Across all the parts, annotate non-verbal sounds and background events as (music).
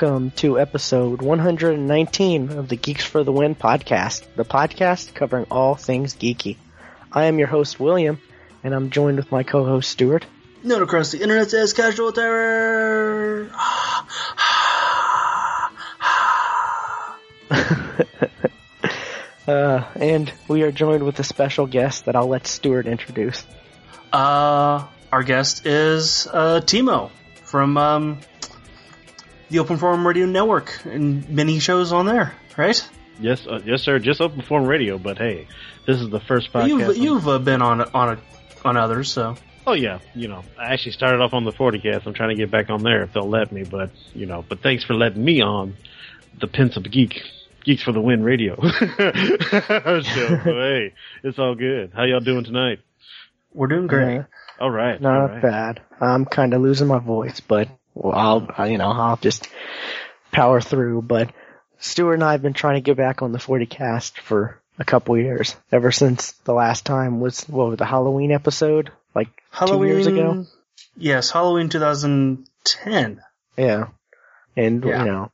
Welcome to episode 119 of the Geeks for the Win podcast, the podcast covering all things geeky. I am your host, William, and I'm joined with my co-host, Stuart. Known across the internet as Casual Terror. (laughs) uh, and we are joined with a special guest that I'll let Stuart introduce. Uh, our guest is uh, Timo from um, the Open Forum Radio Network and many shows on there, right? Yes, uh, yes, sir. Just Open Forum Radio, but hey, this is the first podcast. You've you've uh, been on on a, on others, so. Oh yeah, you know, I actually started off on the 40cast. I'm trying to get back on there if they'll let me, but you know, but thanks for letting me on the Pence of Geek. Geeks for the Win Radio. (laughs) so, (laughs) hey, it's all good. How y'all doing tonight? We're doing great. Yeah, All right. not all right. bad. I'm kind of losing my voice, but well, I'll, I- you know, I'll just power through. But Stuart and I have been trying to get back on the 40 cast for a couple years, ever since the last time was, what was the Halloween episode? Like Halloween two years ago? Yes, Halloween 2010. Yeah. And, Yeah. you know,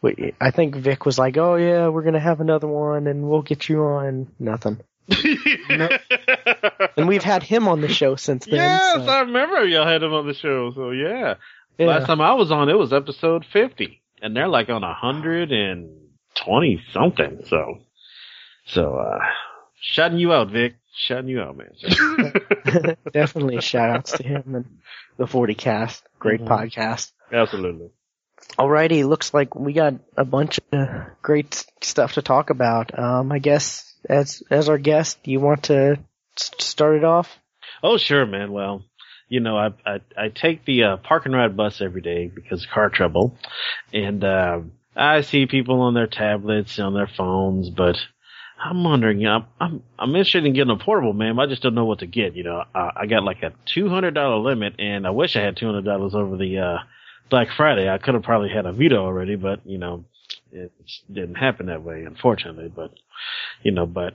we, I think Vic was like, oh yeah, we're gonna have another one and we'll get you on. Nothing. (laughs) And we've had him on the show since then. yes, so, I remember y'all had him on the show. So yeah. Yeah. last time I was on, it was episode 50, and they're like on 120 something. So, so uh, shouting you out, Vic. Shouting you out, man. (laughs) (laughs) Definitely shout outs to him and the 40 cast. Great Mhm. podcast. Absolutely. Alrighty, looks like we got a bunch of great stuff to talk about. Um, I guess as, as our guest, do you want to s- start it off? Oh, sure, man. Well, you know, I I, I take the uh, park and ride bus every day because of car trouble, and uh, I see people on their tablets, on their phones, but I'm wondering, know, I'm I'm interested in getting a portable, man. I just don't know what to get. You know, I, I got like a two hundred dollar limit, and I wish I had two hundred dollars over the uh, Black Friday. I could have probably had a Vita already, but you know, it didn't happen that way, unfortunately. But you know, but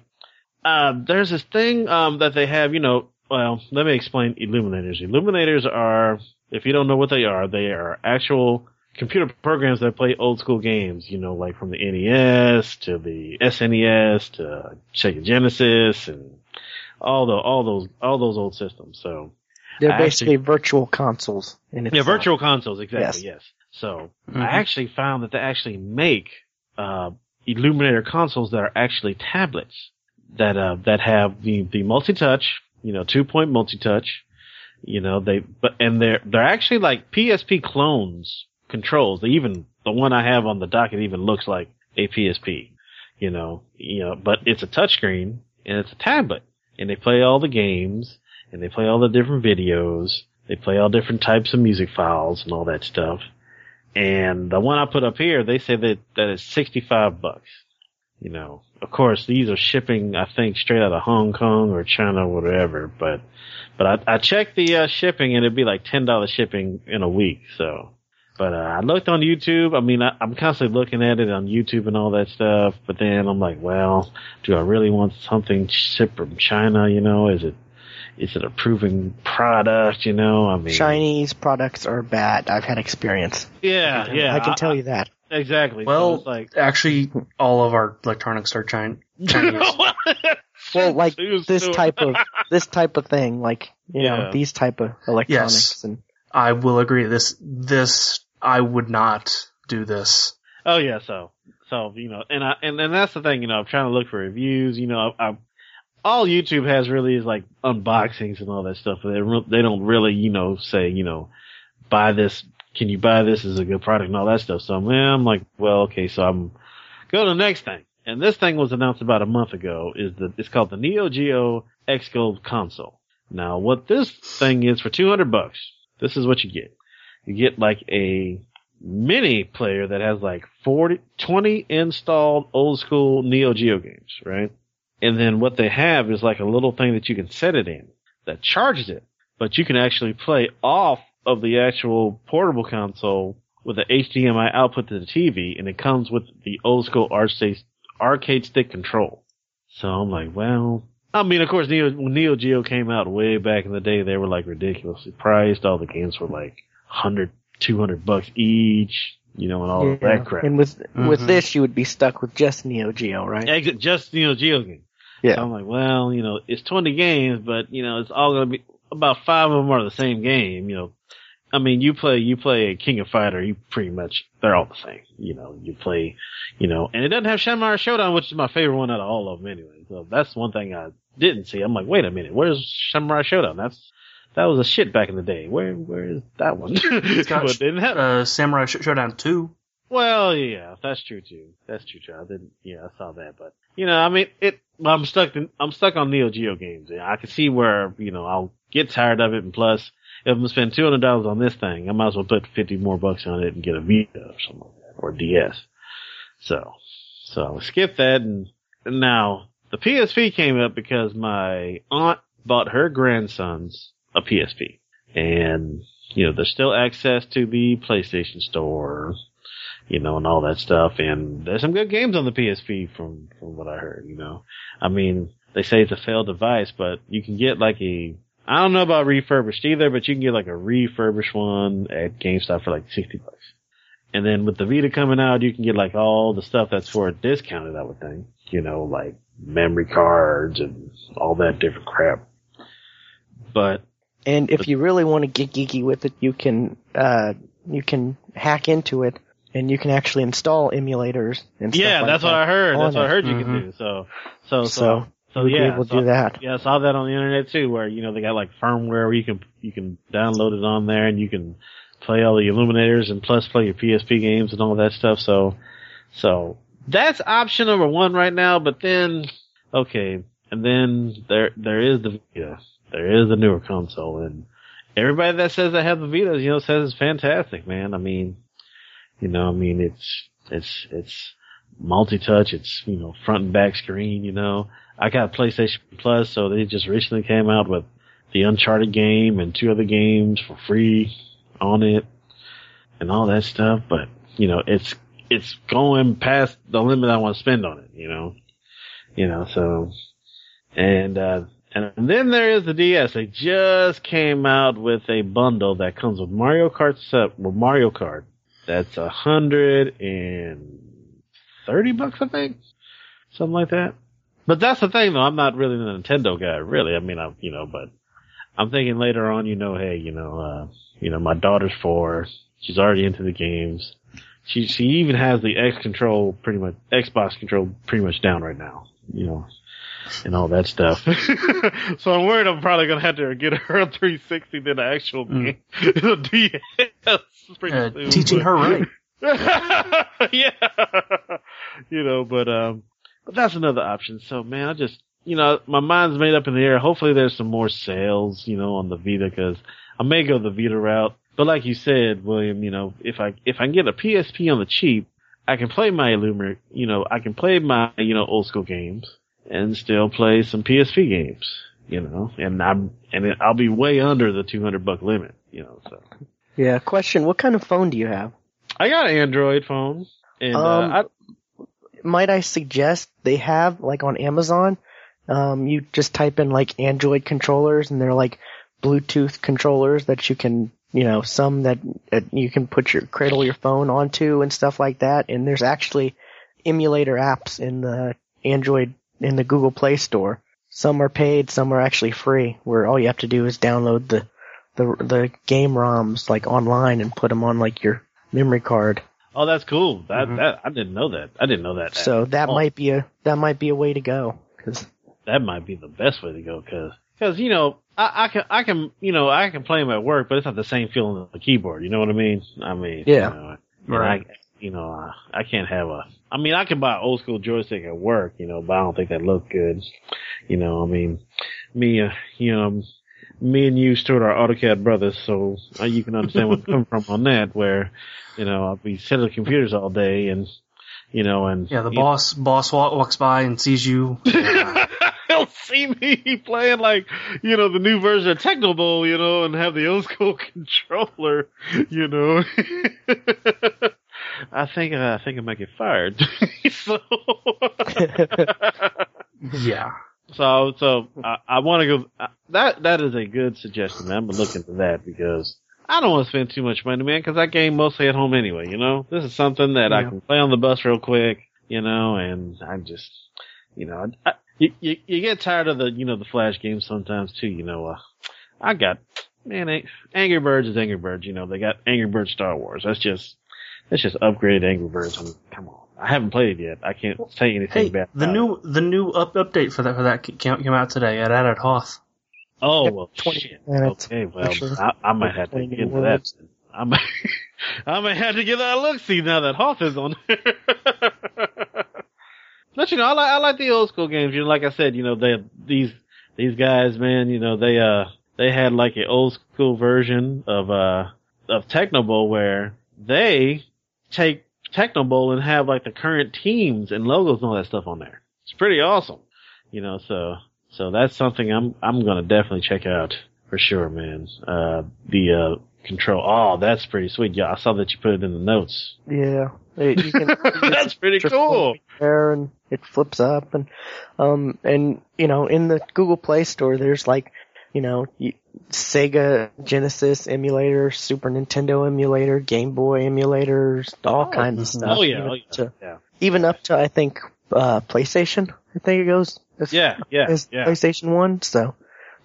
uh, there's this thing um, that they have, you know. Well, let me explain Illuminators. Illuminators are, if you don't know what they are, they are actual computer programs that play old school games. You know, like from the NES to the SNES to Sega Genesis and all the all those all those old systems. So They're I basically virtual consoles. In yeah, virtual consoles, exactly. Yes. Yes. So Mhm. I actually found that they actually make uh, Illuminator consoles that are actually tablets that uh, that have the the multi touch, you know, two point multi touch. You know, they but and they're they're actually like PSP clones controls. They even the one I have on the docket even looks like a PSP. You know, you know, but it's a touchscreen and it's a tablet, and they play all the games and they play all the different videos. They play all different types of music files and all that stuff. And the one I put up here, they say that that is sixty five bucks. You know, of course, these are shipping, I think, straight out of Hong Kong or China or whatever. But, but I, I checked the uh, shipping and it'd be like ten dollars shipping in a week. So, but uh, I looked on YouTube. I mean, I, I'm constantly looking at it on YouTube and all that stuff. But then I'm like, well, do I really want something shipped from China? You know, is it is it a proven product? You know, I mean, Chinese products are bad. I've had experience. Yeah, yeah, I can tell you that. Exactly. Well, it's like actually, all of our electronics are Chin- Chinese. (laughs) (laughs) Well, like this type of this type of thing, like you know, these type of electronics and I will agree. This, this, I would not do this. Oh yeah, so so you know, and I and, and that's the thing, you know, I'm trying to look for reviews. You know, I, I all YouTube has really is like unboxings and all that stuff. They re- they don't really, you know, say you know, buy this. Can you buy this? Is a good product and all that stuff. So man, I'm like, well, okay, so I'm go to the next thing. And this thing was announced about a month ago. Is the it's called the Neo Geo Gold console. Now, what this thing is for 200 bucks, this is what you get. You get like a mini player that has like 40, 20 installed old school Neo Geo games, right? And then what they have is like a little thing that you can set it in that charges it, but you can actually play off of the actual portable console with the HDMI output to the TV, and it comes with the old school arcade arcade stick control. So I'm like, well, I mean, of course, Neo, when Neo Geo came out way back in the day, they were like ridiculously priced. All the games were like 100, 200 bucks each. you know, and all Yeah. that crap. And with with Mhm. this, you would be stuck with just Neo Geo, right? Exit just Neo Geo game. Yeah. So I'm like, well, you know, it's 20 games, but you know, it's all gonna be about five of them are the same game. You know, I mean, you play you play a King of Fighter, you pretty much they're all the same. You know, you play, you know, and it doesn't have Samurai Shodown, which is my favorite one out of all of them anyway. So that's one thing I didn't see. I'm like, wait a minute, where's Samurai Shodown? That's that was a shit back in the day. Where where is that one? got- but (laughs) it didn't have. Uh, Samurai Sh- Showdown 2. Well, yeah, that's true too. That's true too. I didn't, yeah, I saw that, but you know, I mean, it. I'm stuck. In, I'm stuck on Neo Geo games. I can see where you know I'll get tired of it, and plus, if I'm gonna spend two hundred dollars on this thing, I might as well put fifty more bucks on it and get a Vita or something like that, or DS. So, so I'll skip that, and, and now the PSP came up because my aunt bought her grandsons a PSP, and you know, there's still access to the PlayStation Store you know, and all that stuff. And there's some good games on the PSP from, from what I heard, you know. I mean, they say it's a failed device, but you can get like a, I don't know about refurbished either, but you can get like a refurbished one at GameStop for like 60 bucks. And then with the Vita coming out, you can get like all the stuff that's for discounted, I would think. You know, like memory cards and all that different crap. But And if you really want to get geeky with it, you can uh you can hack into it and you can actually install emulators and stuff yeah, like that's that what I heard. That's what I heard you Mhm. can do. So, so, so, So, so, yeah. to so- do that. Yeah, I saw that on the internet too, where you know they got like firmware where you can you can download it on there and you can play all the Illuminators and plus play your PSP games and all that stuff. So, so that's option number one right now. But then, okay, and then there there is the Vita, there is the newer console, and everybody that says they have the Vita, you know, says it's fantastic, man. I mean, you know, I mean it's it's it's multi-touch, it's you know front and back screen, you know. I got PlayStation Plus, so they just recently came out with the Uncharted game and two other games for free on it and all that stuff. But you know, it's it's going past the limit I want to spend on it. You know, you know. So and uh, and then there is the DS. They just came out with a bundle that comes with Mario Kart set with Mario Kart. That's a hundred and thirty bucks, I think, something like that. But that's the thing, though. I'm not really the Nintendo guy, really. I mean, I'm you know, but I'm thinking later on, you know, hey, you know, uh, you know, my daughter's four. She's already into the games. She she even has the X control pretty much Xbox control pretty much down right now. You know, and all that stuff. (laughs) (laughs) so I'm worried I'm probably gonna have to get her a 360 than an actual Mm. game. (laughs) a DS pretty Uh, soon, teaching but- her right. yeah. you know, but um but that's another option. So man, I just you know, my mind's made up in the air. Hopefully there's some more sales, you know, on the Vita cuz I may go the Vita route. But like you said, William, you know, if I if I can get a PSP on the cheap, I can play my Illuminer, you know, I can play my, you know, old school games and still play some PSP games, you know, and I'm and I'll be way under the 200 buck limit, you know, so Yeah. Question: What kind of phone do you have? I got an Android phone and Um, uh, I, Might I suggest they have like on Amazon? Um, you just type in like Android controllers, and they're like Bluetooth controllers that you can, you know, some that, you can put your cradle your phone onto and stuff like that. And there's actually emulator apps in the Android in the Google Play Store. Some are paid, some are actually free. Where all you have to do is download the the the game ROMs like online and put them on like your memory card. Oh, that's cool. That Mhm. that I didn't know that. I didn't know that. So that all. might be a that might be a way to go. 'Cause- that might be the best way to go because because you know I, I can I can you know I can play them at work, but it's not the same feeling on the keyboard. You know what I mean? I mean, Yeah. You know, Right. I, you know, I, I can't have a. I mean, I can buy an old school joystick at work, you know, but I don't think that look good. You know, I mean, me, uh, you know, me and you, Stuart, are AutoCAD brothers, so you can understand where I'm coming from on that. Where, you know, I'll be sitting at the computers all day, and you know, and Yeah, the boss boss walk, walks by and sees you. (laughs) He'll see me playing like, you know, the new version of Tecmo Bowl, you know, and have the old school (laughs) controller, you know. (laughs) I think uh, I think I might get fired. so, yeah. So, so I, I want to go. That that is a good suggestion. man. I'm gonna look into that because I don't want to spend too much money, man, because I game mostly at home anyway. You know, this is something that I can play on the bus real quick. You know, and I'm just, you know, I, you, you you get tired of the you know the flash games sometimes too. You know, uh, I got man, Angry Birds is Angry Birds. You know, they got Angry Birds Star Wars. That's just that's just upgraded Angry Birds. I mean, come on, I haven't played it yet. I can't say anything Hey, bad. the about it. new the new up update for that for that came, came out today at at Hoth. Oh Yep, well, 20 shit. minutes, Okay, well, sure. I, I might have to get into that. words. I might, (laughs) I might have to give that a look. See now that Hoth is on there. (laughs) but you know, I like I like the old school games. You know, like I said, you know, they these these guys, man. You know, they uh they had like an old school version of uh of Tecmo Bowl where they take Tecmo Bowl and have like the current teams and logos and all that stuff on there. It's pretty awesome. You know, so so that's something I'm I'm gonna definitely check out for sure, man. Uh, the uh, control. Oh, that's pretty sweet. Yeah, I saw that you put it in the notes. Yeah, It- (laughs) you can. that's pretty cool. There and it flips up and um and you know in the Google Play Store there's like you know Sega Genesis emulator, Super Nintendo emulator, Game Boy emulators, all Oh, kinds of stuff. Oh yeah, even oh up yeah, to- yeah, even up to I think uh PlayStation. I think it goes. as- yeah, yeah. as yeah. PlayStation One. So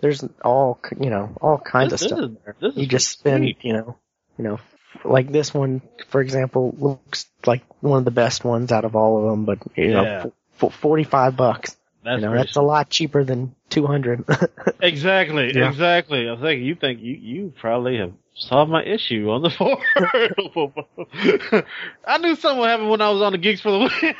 there's all you know all kinds This, of this stuff. is, this is you just spend sweet. you know you know like this one for example looks like one of the best ones out of all of them, but you know Yeah. f- forty five bucks. That's you know pretty that's a lot cheaper than two hundred. (laughs) Exactly, Yeah. exactly. I think you think you you probably have solved my issue on the (laughs) forum. (laughs) I knew something would happen when I was on the Geeks for the Win.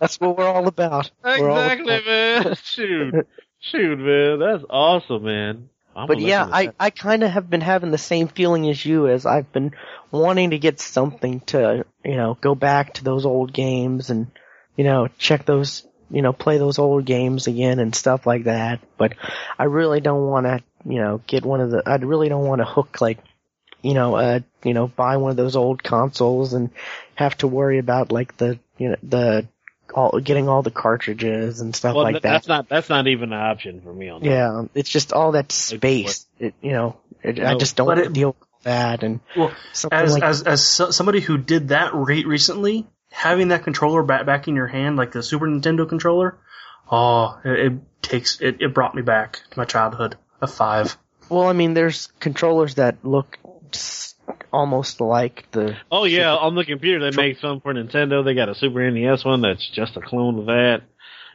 that's what we're all about. We're all exactly, about- man. Shoot, shoot, man. That's awesome, man. I'm But yeah, I, that. I kind of have been having the same feeling as you as I've been wanting to get something to, you know, go back to those old games and, you know, check those, you know, play those old games again and stuff like that. But I really don't want to, you know, get one of the, I really don't want to hook like, you know, uh, you know, buy one of those old consoles and have to worry about like the, you know, the, all, getting all the cartridges and stuff well, like th- that. that's not that's not even an option for me on that. Yeah, it's just all that space. It, you know, it, I just don't but want to deal with that and Well, as like as as so, somebody who did that rate recently, having that controller back back in your hand, like the Super Nintendo controller, oh, it, it takes it, it brought me back to my childhood of five. well, I mean, there's controllers that look almost like the Oh yeah, on the computer they make some for Nintendo. They got a Super NES one that's just a clone of that.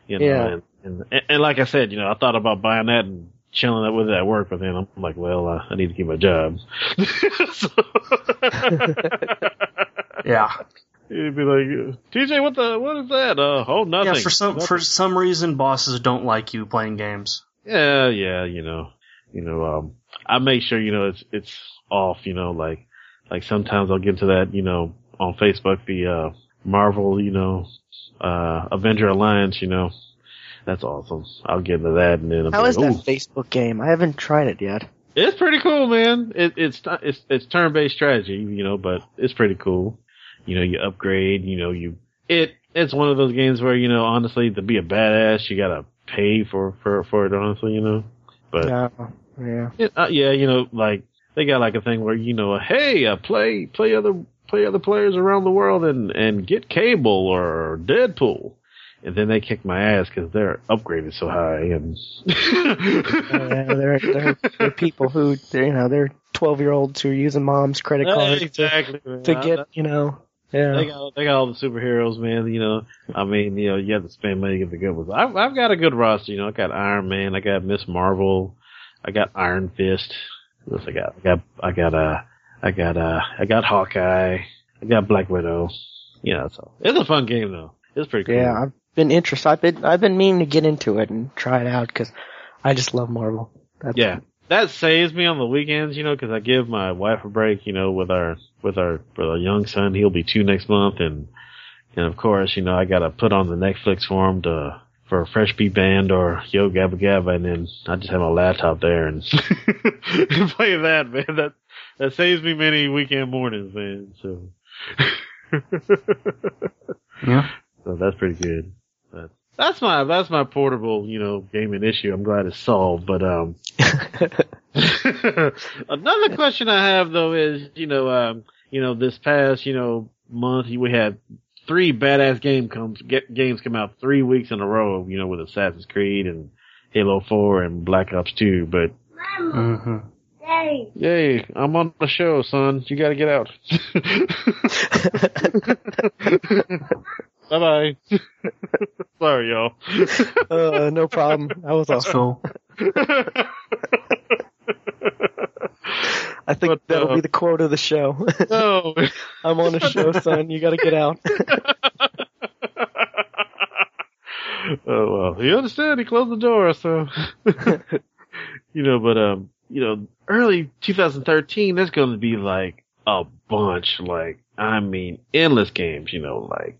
You know, Yeah. and, and and like I said, you know, I thought about buying that and chilling it with it at work, but then I'm like, well, uh, I need to keep my job. (laughs) (laughs) Yeah, He'd be like, TJ, what the, what is that? Uh, oh, nothing. yeah. For some for some reason, bosses don't like you playing games. Yeah, yeah, you know, you know, um, I make sure, you know, it's, it's off, you know, like, like sometimes I'll get to that, you know, on Facebook, the, uh, Marvel, you know, uh, Avenger Alliance, you know, that's awesome. I'll get into that and then I'll How be is that "Ooh." Facebook game? I haven't tried it yet. It's pretty cool, man. It, it's, it's, it's turn-based strategy, you know, but it's pretty cool. You know, you upgrade, you know, you, it, it's one of those games where, you know, honestly, to be a badass, you gotta pay for, for, for it, honestly, you know, but. Yeah, yeah. Yeah, uh, yeah, you know, like they got like a thing where you know, hey, uh, play play other play other players around the world and and get Cable or Deadpool, and then they kick my ass because they're upgraded so high and. yeah they're, they're, they're people who, they're, you know, they're 12 year olds who are using mom's credit (laughs) card exactly. man. to get, you know, yeah. They got they got all the superheroes, man. You know, I mean, you know, you have to spend money to get the good ones. I've I've got a good roster. You know, I got Iron Man, I got Miss Marvel, I got Iron Fist. What else I got? I got I got uh I got uh I got Hawkeye, I got Black Widow. You know, so it's a fun game though. It's pretty cool. Yeah, I've been interested. I've been, I've been meaning to get into it and try it out because I just love Marvel. That's, Yeah. That saves me on the weekends, you know, because I give my wife a break, you know, with our with our with our young son. He'll be two next month, and and of course, you know, I got to put on the Netflix for him to for a Fresh Beat Band or Yo Gabba Gabba, and then I just have my laptop there and, and (laughs) (laughs) play that, man. That that saves me many weekend mornings, man. So. Yeah. (laughs) So that's pretty good. But that's my that's my portable, you know, gaming issue. I'm glad it's solved. But um, (laughs) Another question I have though is, you know, um, you know, this past, you know, month we had three badass game comes get, games come out three weeks in a row, you know, with Assassin's Creed and Halo 4 and Black Ops 2, but hmm Daddy. yay, I'm on the show, son. You gotta get out. (laughs) (laughs) bye bye. (laughs) Sorry, y'all. uh, no problem. That was That's awesome. cool. I think But, that'll uh, be the quote of the show. no. (laughs) I'm on a show, son. You gotta get out. (laughs) oh well, he understood. He closed the door, so you know. But um, you know, early 2013, there's going to be like a bunch, like I mean, endless games. You know, like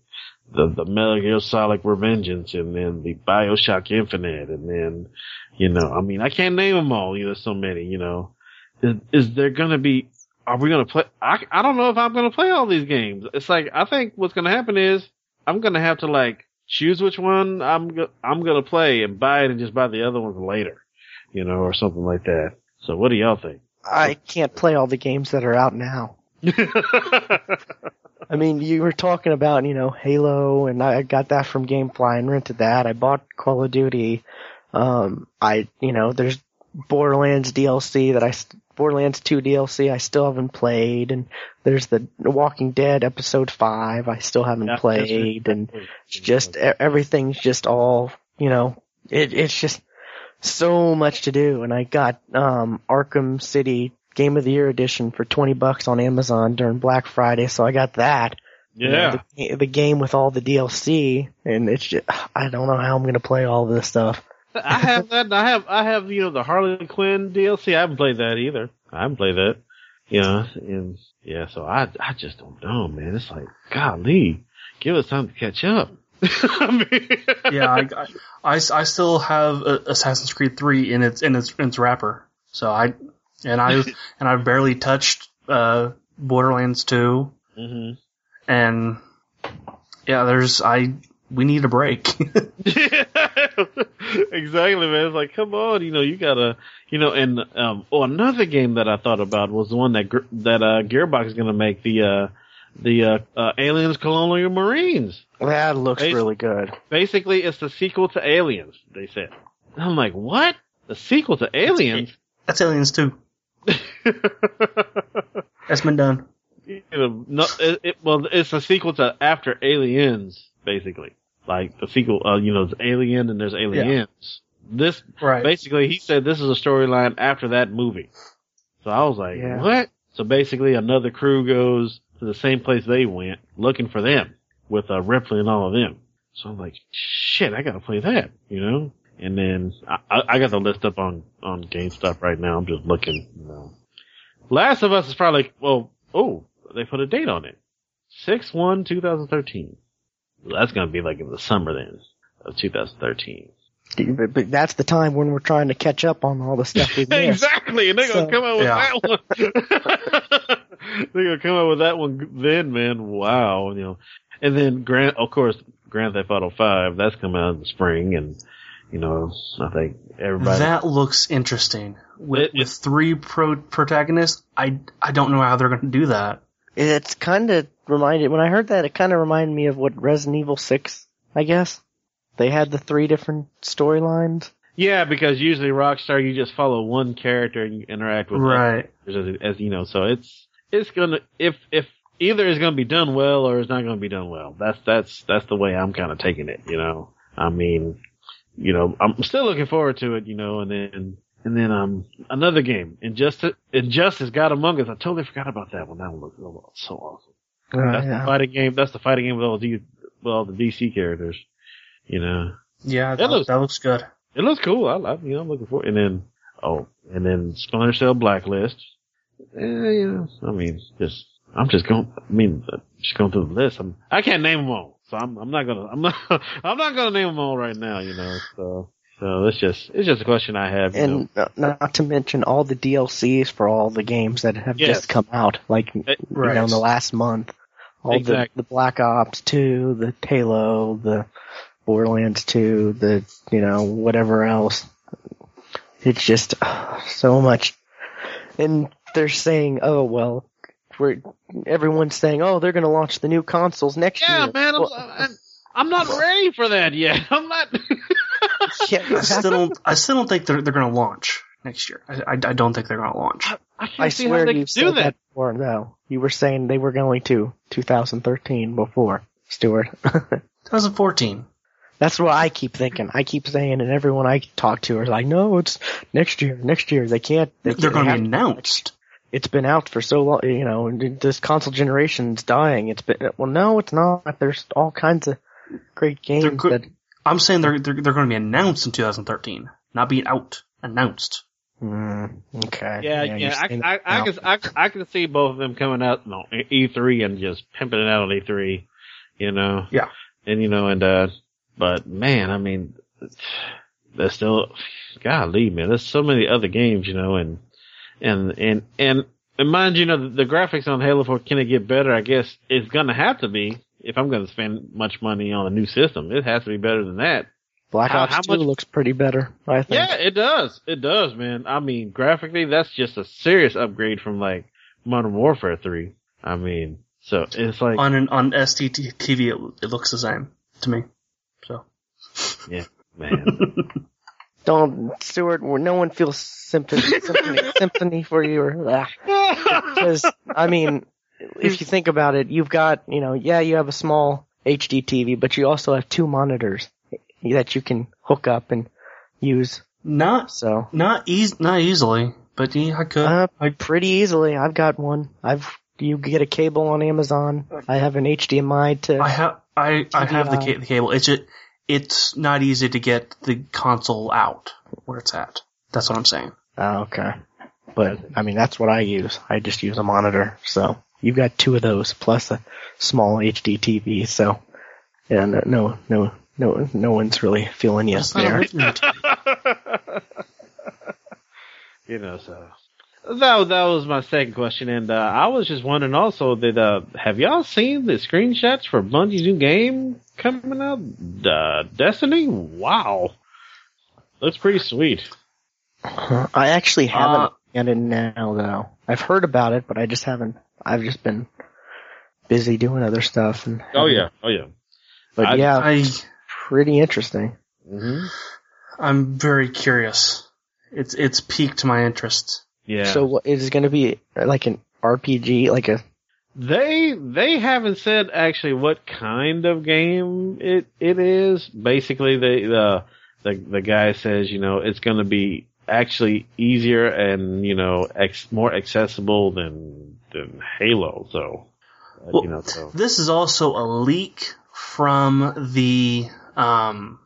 the the Metal Gear Solid Revengeance, and then the Bioshock Infinite, and then you know, I mean, I can't name them all. You know, so many. You know, is, is there to be? Are we to play? I I don't know if I'm to play all these games. It's like I think what's to happen is I'm to have to like choose which one I'm go- I'm to play and buy it and just buy the other ones later, you know, or something like that. So what do y'all think? I can't play all the games that are out now. (laughs) I mean, you were talking about, you know, Halo, and I got that from GameFly and rented that. I bought Call of Duty. Um, I, you know, there's Borderlands DLC that I, Borderlands 2 DLC I still haven't played, and there's the Walking Dead episode 5 I still haven't Yeah, played, and it's just, everything's just all, you know, it, it's just so much to do, and I got, um, Arkham City Game of the Year edition for 20 bucks on Amazon during Black Friday, so I got that. You know, yeah. the, the game with all the DLC, and it's just, I don't know how I'm gonna play all this stuff. I have that. I have I have you know the Harley Quinn DLC. I haven't played that either. I haven't played that. You know, and yeah, so I I just don't know, man. It's like golly, give us time to catch up. I (laughs) mean, Yeah, I, I, I, I still have uh, Assassin's Creed 3 in its in its in its wrapper. So I and I (laughs) and I've barely touched uh Borderlands 2 hmm and yeah, there's I we need a break. (laughs) (laughs) exactly, man. It's like, come on, you know, you gotta, you know, and um, oh, another game that I thought about was the one that that uh, Gearbox is gonna make the uh, the uh, uh, Aliens Colonial Marines. That looks Bas- really good. Basically, it's the sequel to Aliens. They said. I'm like, what? The sequel to Aliens? That's Aliens 2. (laughs) That's been done. you know, no, it, it, well, it's a sequel to After Aliens, basically. Like the sequel, uh, you know, there's Alien and there's Aliens. This Right. basically, he said this is a storyline after that movie. So I was like, Yeah. what? So basically, another crew goes to the same place they went, looking for them with uh, Ripley and all of them. So I'm like, shit, I gotta play that, you know. And then I, I I got the list up on on GameStop right now. I'm just looking, you know. Last of Us is probably well, oh, they put a date on it, Six one two thousand thirteen. Well, that's gonna be like in the summer then of 2013. But, but that's the time when we're trying to catch up on all the stuff we've missed. (laughs) exactly, and they're gonna come out with Yeah. that one. (laughs) they're gonna come out with that one then, man. Wow, you know. And then Grand, of course, Grand Theft Auto Five. That's coming out in the spring, and you know, I think everybody. That looks interesting. With, It- with three pro- protagonists, I, I don't know how they're going to do that. It's kind of reminded, when I heard that, it kind of reminded me of what Resident Evil 6, I guess. They had the three different storylines. yeah, because usually Rockstar, you just follow one character and you interact with Right. others as, as you know. So it's it's gonna if if either is gonna be done well or it's not gonna be done well. That's that's that's the way I'm kind of taking it. You know, I mean, you know, I'm still looking forward to it. You know, and then and then um another game, Injustice Injustice God Among Us. I totally forgot about that one. That one looks oh, so awesome. Uh, That's the fighting game. That's the fighting game with all the with all the DC characters. You know. Yeah, That looks- that looks good. It looks cool. I, I you know, I'm looking forward. And then, oh, and then Splinter Cell Blacklist. Eh, you know, I mean, just I'm just going. I mean, uh, just going through the list. I'm. I can't name them all, so I'm. I'm not gonna. (laughs) I'm not. I'm not gonna name them all right now. You know. So. So it's just. It's just a question I have. You know. And not, not to mention all the DLCs for all the games that have Yes. just come out, like you Right. know, in the last month. All Exactly. the, the Black Ops 2, the Halo, the Borderlands 2, the, you know, whatever else. It's just uh, (sighs) so much, and they're saying, oh well, we're everyone's saying, oh, they're going to launch the new consoles next Yeah, year. Yeah, man, I'm, Well, I'm, I'm not ready for that yet. (laughs) I'm not. (laughs) yeah, I still don't. I still don't think they're they're going to launch next year. I, I, I don't think they're going to launch. I can't I swear they you said that. that. before. No, you were saying they were going to 2013 before, Stuart. (laughs) 2014. That's what I keep thinking. I keep saying, and everyone I talk to is like, "No, it's next year. Next year. They can't. They They're can't- going to be have- announced. It's been out for so long. You know, this console generation's dying. It's been well, no, it's not. There's all kinds of great games They're that. I'm saying they're they're, they're going to be announced in 2013, not being out. Announced. Mm, okay. Yeah, you're yeah, I, I, I can, I, I can see both of them coming out, no, E3 and just pimping it out on E3, you know? Yeah. And, you know, and, uh, but man, I mean, there's still, golly, man, there's so many other games, you know, and, and, and, and, and mind you, know, the, the graphics on Halo 4, can it get better? I guess it's gonna have to be, if I'm gonna spend much money on a new system, it has to be better than that. Black how- Ops how 2 much- looks pretty better. I think. Yeah, it does. It does, man. I mean, graphically, that's just a serious upgrade from like Modern Warfare 3. I mean, so it's like, On an on STT TV, it, it looks the same to me. So yeah, man. (laughs) Don't, Stuart. No one feels (laughs) symphony, sympathy, symphony for you, or because I mean, if you think about it, you've got you know, yeah, you have a small HD TV, but you also have two monitors that you can hook up and use. not So not eas not easily, but yeah, I could. uh, I, pretty easily, I've got one. I've you get a cable on Amazon. I have an HDMI to. I have I I have the, ca- the cable. It's just it's not easy to get the console out where it's at. That's what I'm saying. Oh, okay. But I mean, that's what I use. I just use a monitor. So you've got two of those plus a small HD TV. So yeah, no, no, no, no, no one's really feeling you That's not a there. (laughs) you know, so. That, that was my second question, and uh, I was just wondering also that uh, have y'all seen the screenshots for Bungie's new game coming out, uh, Destiny? Wow, looks pretty sweet. I actually haven't Uh, get it now though. I've heard about it, but I just haven't. I've just been busy doing other stuff. And Oh yeah, oh yeah. but I- yeah, I pretty interesting. hmm I'm very curious. It's it's piqued my interest. Yeah. So what is it going to be like an RPG, like a They they haven't said actually what kind of game it it is. Basically, the the the, the guy says you know it's going to be actually easier and you know ex, more accessible than than Halo. So uh, Well, you know so This is also a leak from the um,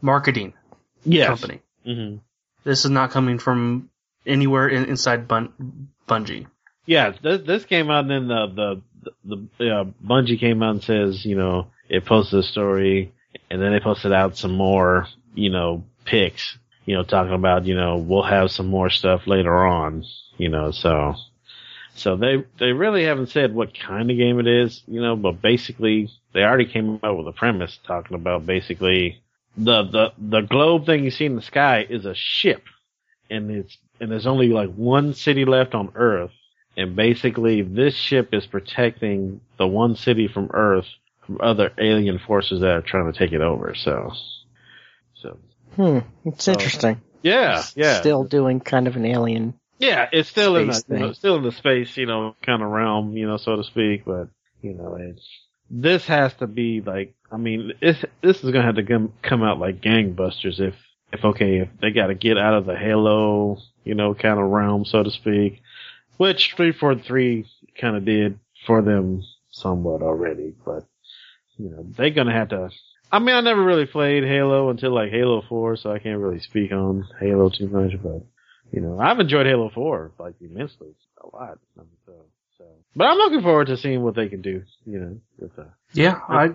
marketing yes. company. hmm This is not coming from anywhere in, inside Bun- Bungie. Yeah, this this came out and then the the the, the uh, Bungie came out and says you know it posted a story and then they posted out some more you know pics you know talking about you know we'll have some more stuff later on you know so so they they really haven't said what kind of game it is you know but basically they already came out with a premise talking about basically the the the globe thing you see in the sky is a ship and it's and there's only like one city left on Earth and basically this ship is protecting the one city from Earth from other alien forces that are trying to take it over. So, so hmm? It's So- interesting. yeah, yeah, Still doing kind of an alien. yeah. It's still in the Space you know, still in the space, you know, kind of realm, you know, so to speak. But you know, it's this has to be like, I mean, this this is gonna have to come come out like gangbusters if if okay if they got to get out of the Halo, you know, kind of realm, so to speak, which three four three kind of did for them somewhat already, but you know, they're gonna have to. I mean, I never really played Halo until like Halo 4, so I can't really speak on Halo too much, but, you know, I've enjoyed Halo 4, like, immensely, a lot. I mean, so, so. But I'm looking forward to seeing what they can do, you know, with, uh, Yeah, I.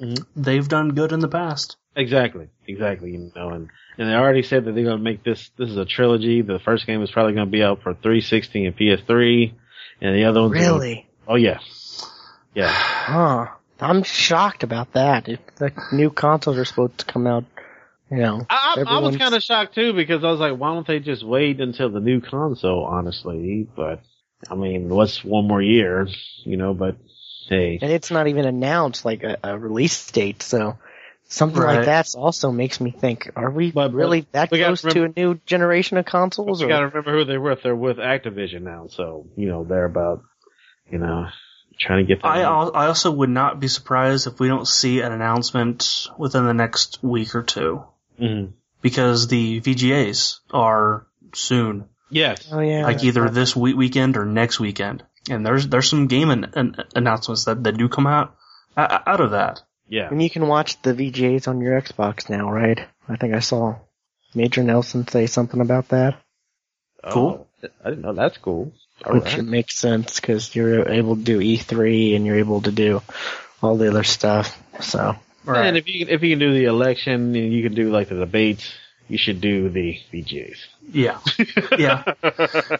Mhm. They've done good in the past. Exactly, exactly, you know, and, and they already said that they're gonna make this, this is a trilogy. The first game is probably gonna be out for 360 and PS3, and the other one's gonna- Really? oh yeah. Yeah. (sighs) Huh. I'm shocked about that. If the new consoles are supposed to come out You know, I, I, I was kind of shocked too because I was like, why don't they just wait until the new console? Honestly, but I mean, what's one more year? You know, but hey, and it's not even announced like a, a release date, so something Right. like that also makes me think: Are we But- but really that we gotta close to a new generation of consoles? you got to remember who they're with. They're with Activision now, so you know they're about, you know, trying to get. I al- I also would not be surprised if we don't see an announcement within the next week or two Mhm. because the VGAs are soon, Yes. oh yeah, like either this week weekend or next weekend. And there's there's some game an, an announcements that, that do come out uh, out of that. Yeah. And you can watch the VGAs on your Xbox now, right? I think I saw Major Nelson say something about that, Cool. Oh, I didn't know that's cool. All which right. makes sense because you're able to do E3 and you're able to do all the other stuff. So Right. And if you can, if you can do the election and you can do like the debates, you should do the VGAs. Yeah, yeah,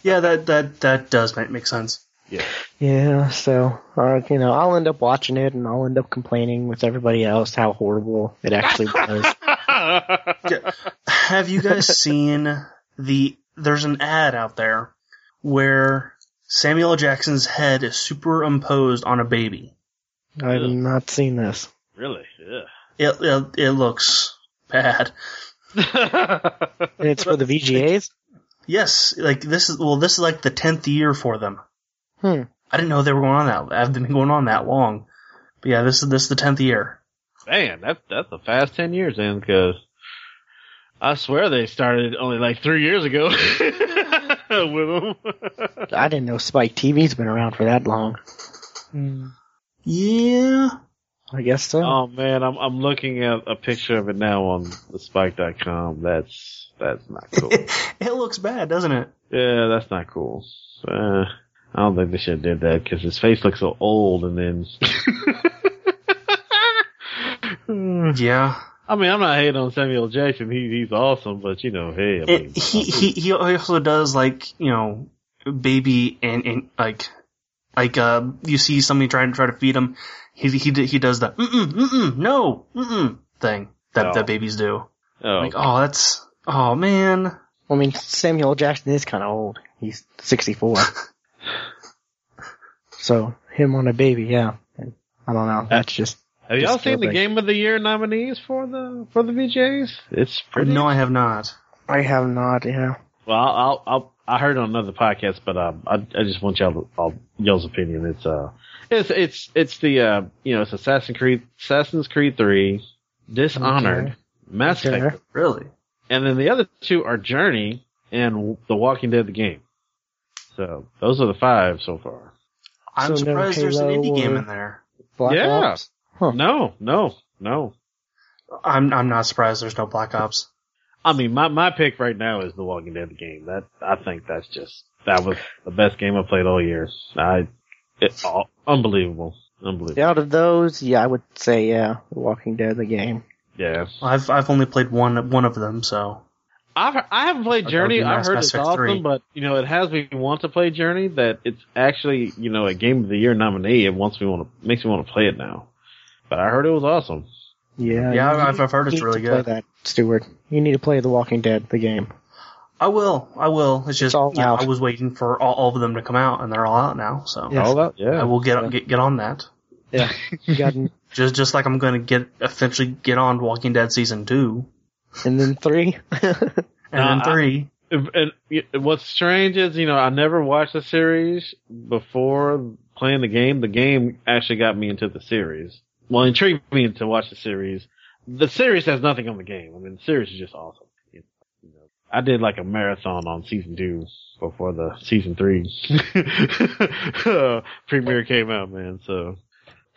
yeah. That that that does make make sense. Yeah. yeah, so uh, you know, I'll end up watching it and I'll end up complaining with everybody else how horrible it actually was. (laughs) Have you guys (laughs) seen the? There's an ad out there where Samuel L. Jackson's head is superimposed on a baby. I've not seen this. really? Yeah. It it, it looks bad. (laughs) It's for the VGAs. Yes, like this is well, this is like the tenth year for them. Hmm. I didn't know they were going on that. I've been going on that long. But yeah, this is this is the tenth year. Man, that's that's a fast ten years then, because I swear they started only like three years ago (laughs) with them. I didn't know Spike TV's been around for that long. Yeah, I guess so. oh man, I'm I'm looking at a picture of it now on the Spike.com. That's that's not cool. (laughs) it looks bad, doesn't it? yeah, that's not cool. Uh, I don't think they should have did that because his face looks so old, and then. (laughs) Yeah. I mean, I'm not hating on Samuel Jackson. He he's awesome, but you know, hey, I mean, It, he he he also does like you know baby and and like like uh you see somebody trying to try to feed him he he he does the mm mm mm no mm mm thing that Oh. that babies do oh, like oh that's oh man I mean, Samuel Jackson is kind of old. He's 64. (laughs) so, him on a baby, yeah. I don't know. That's just, have y'all just seen the. Game of the Year nominees for the for the VJs? It's pretty. no I have not I have not, yeah. Well, I'll, I'll, I'll I heard on another podcast, but um, I I just want y'all all, y'all's opinion. It's uh, it's it's it's the uh, you know, it's Assassin's Creed Assassin's Creed Three, Dishonored, Okay. Mass Okay. Effect, really and then the other two are Journey and The Walking Dead the game. So those are the five so far. I'm So no surprised there's an indie game in there Black Yeah. Ops. Huh. No, no, no. I'm I'm not surprised there's no Black Ops I mean, my my pick right now is The Walking Dead game. That I think that's just that was the best game I played all year. I it all, unbelievable, unbelievable. Out of those, yeah, I would say, yeah, The Walking Dead, the game. Yeah. I've I've only played one one of them so I've I haven't played Journey. I've Mass heard it's Effect awesome, 3. but you know it has me want to play Journey. That it's actually you know a Game of the Year nominee. It wants me want to makes me want to play it now. But I heard it was awesome. Yeah. Yeah, I've- I've heard it's need really to play good. that, Stuart. You need to play The Walking Dead, the game. I will I will it's just It's all you. I was waiting for all, all of them to come out and they're all out now so Yeah. Yes. All out. yeah. I will get get get on that. Yeah. You (laughs) Just just like I'm gonna get eventually get on Walking Dead season two and then three. (laughs) and Nah, then I- three. And, and what's strange is, you know, I never watched the series before playing the game. The game actually got me into the series. Well, intrigued me to watch the series. The series has nothing on the game. I mean, the series is just awesome. You know, I did like a marathon on season two before the season three uh, (laughs) premiere came out, man. So,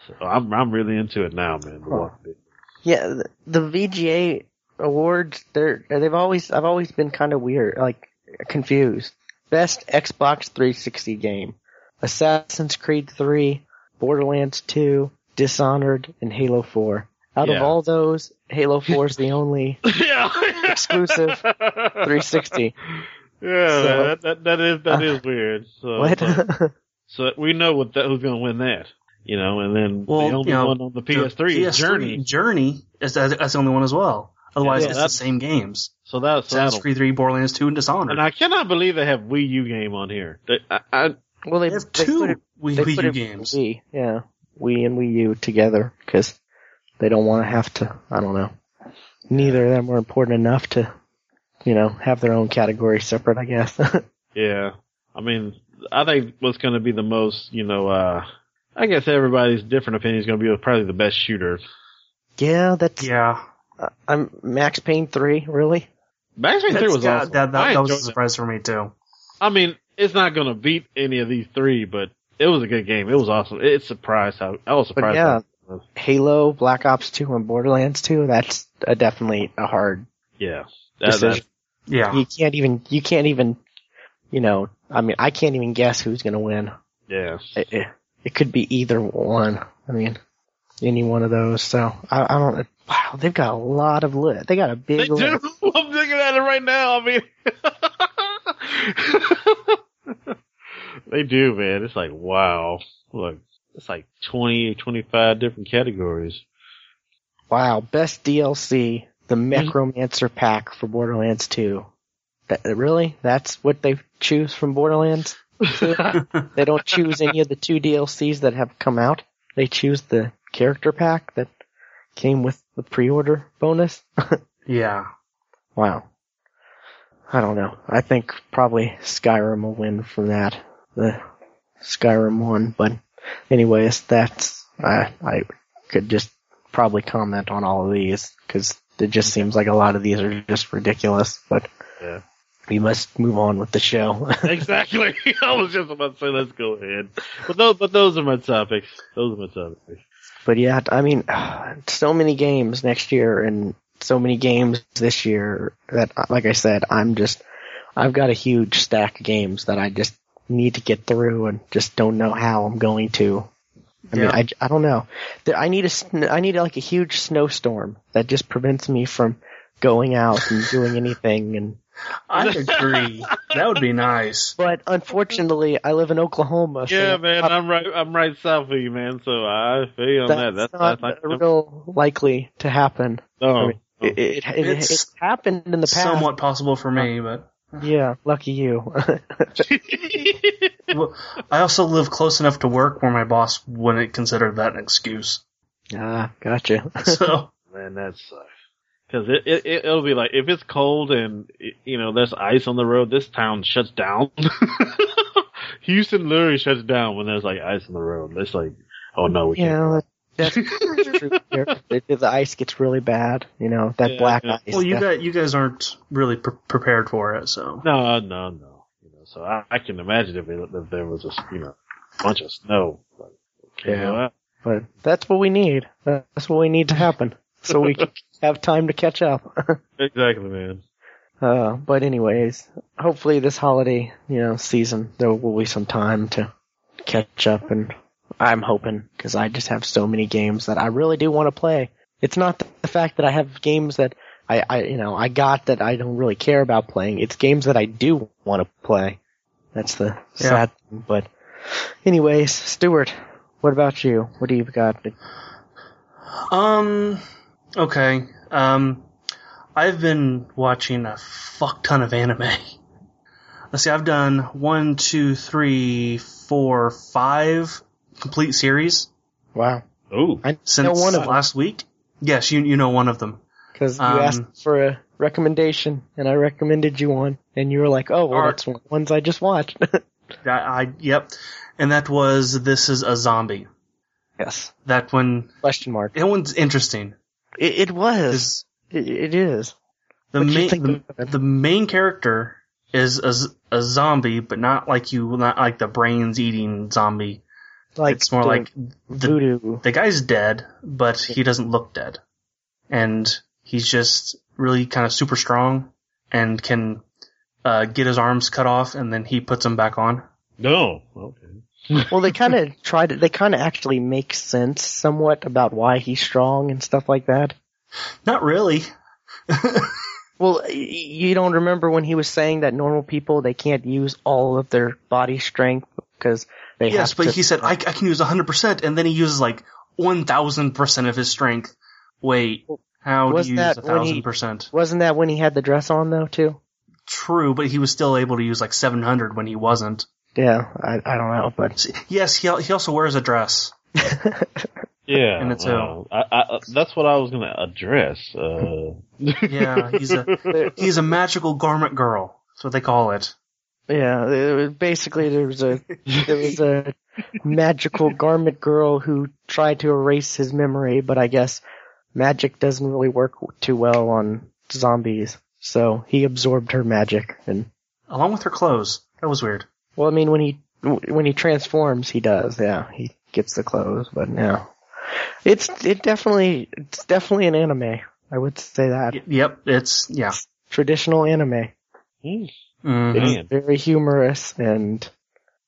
so I'm I'm really into it now, man. The yeah, the, the VGA awards, they're, they've always, I've always been kind of weird, like, confused. Best Xbox 360 game. Assassin's Creed 3, Borderlands 2, Dishonored, and Halo 4. Out of all those, Halo 4 is the (laughs) only. Exclusive 360. Yeah, So- that, that that is that Uh, is weird. So, What? so, so we know what that, who's going to win that, you know, and then Well, the only you know, one on the The PS3 is Journey. Journey is that's that's the only one as well. Otherwise, Yeah, it's the same games. So that's so Assassin's Creed 3, Borderlands 2, and Dishonored. and I cannot believe they have Wii U game on here. They, I, I, Well, they, they have they two put it, Wii, they Wii put U it games. Wii, yeah, Wii and Wii U together because they don't want to have to. I don't know. Neither of them were important enough to, you know, have their own category separate. I guess. (laughs) yeah. I mean, I think what's going to be the most, you know, uh, I guess everybody's different opinion is going to be probably the best shooter. yeah, that's. Yeah. Uh, I'm Max Payne three. Really? Max Payne 3 was yeah, awesome. that, that, that was a enjoyed it. surprise for me, too. I mean, it's not going to beat any of these three, but it was a good game. It was awesome. It surprised how, I was surprised. But yeah. how- Halo, Black Ops two, and Borderlands two. That's a, definitely a hard yeah. That, decision. Yeah. You can't even. You can't even. You know. I mean, I can't even guess who's gonna win. yeah. it, it, it could be either one. I mean, any one of those. So I, I don't. Wow, they've got a lot of lit. They got a They big do. (laughs) I'm looking at it right now. I mean, (laughs) they do, man. It's like, wow. Look, it's like 20, 25 different categories. Wow, best DLC, the Mm-hmm. Necromancer pack for Borderlands 2. That, really? That's what they choose from Borderlands? (laughs) they don't choose any of the two DLCs that have come out. They choose the character pack that came with the pre-order bonus. (laughs) Yeah. Wow. I don't know. I think probably Skyrim will win from that. The Skyrim one, but anyways, that's I I could just probably comment on all of these because it just seems like a lot of these are just ridiculous. But Yeah. we must move on with the show. (laughs) exactly. (laughs) I was just about to say, let's go ahead. But those, but those are my topics. Those are my topics. But yeah, I mean, (sighs) so many games next year and so many games this year that, like I said, I'm just, I've got a huge stack of games that I just need to get through and just don't know how I'm going to. I mean, Yeah. I, I don't know. I need a, I need like a huge snowstorm that just prevents me from going out and doing anything and I (laughs) agree. that would be nice. but unfortunately I live in Oklahoma. so Yeah, that's man, I'm right. I'm right south of you, man. So I feel you on that. that's That's not that's like real likely to happen. no. I mean, It, it, it, It's it's happened in the past. Somewhat possible for me, but Yeah, lucky you. (laughs) well, I also live close enough to work where my boss wouldn't consider that an excuse. ah, gotcha. (laughs) So Man, that sucks. Cause it, it, it, it'll be like, if it's cold and, you know, there's ice on the road, this town shuts down. (laughs) Houston literally shuts down when there's like ice on the road. It's like, oh no, we can't. yeah, that's (laughs) true. here. If if the ice gets really bad, you know, that Yeah, black yeah. ice. well, you that- guys you guys aren't really pre- prepared for it, so No, no, no. You know, so I, I can imagine if, it, if there was a, you know, bunch of snow. Like, okay, Yeah. well, but that's what we need. That's what we need to happen. So we can (laughs) have time to catch up. (laughs) exactly, man. Uh, but anyways, hopefully this holiday, you know, season, there will be some time to catch up and I'm hoping because I just have so many games that I really do want to play. It's not the fact that I have games that I, I, you know, I got that I don't really care about playing. It's games that I do want to play. That's the sad thing. But anyways, Stuart, what about you? What do you got? Um, okay. Um, I've been watching a fuck ton of anime. Let's see, I've done one, two, three, four, five complete series Wow. Oh, I since know one of them last week. Yes, you you know one of them. because you um, asked for a recommendation and I recommended you one and you were like, oh, well, that's one of the ones I just watched. (laughs) I, I yep, and that was this is a zombie. yes. That one, Question mark. that one's interesting. It, it was. It, it is. the What'd main think the, the main character is a zombie, but not like you, not like the brains eating zombie. Like it's more the like the voodoo. the guy's dead, but he doesn't look dead. And he's just really kind of super strong and can uh, get his arms cut off and then he puts them back on. no. Okay. Well, they kind of (laughs) tried to. They kind of actually make sense somewhat about why he's strong and stuff like that. Not really. (laughs) Well, you don't remember when he was saying that normal people they can't use all of their body strength because they yes, but to. he said, I, I can use 100% and then he uses like 1000% of his strength. Wait, How do you that use a thousand percent? Wasn't that when he had the dress on though too? True, but he was still able to use like 700 when he wasn't. Yeah, I I don't know, but Yes, he he also wears a dress. (laughs) Yeah, And it's a- uh, I, I, that's what I was gonna address. Uh, (laughs) Yeah, he's a he's a magical garment girl. That's what they call it. yeah, it was basically there was a there was a magical garment girl who tried to erase his memory, but I guess magic doesn't really work too well on zombies. So he absorbed her magic and Along with her clothes. That was weird. Well, I mean when he when he transforms, he does. Yeah, he gets the clothes, but yeah, it's it definitely it's definitely an anime. I would say that Y- yep, it's yeah. traditional anime. hmm, Mhm. It's very humorous and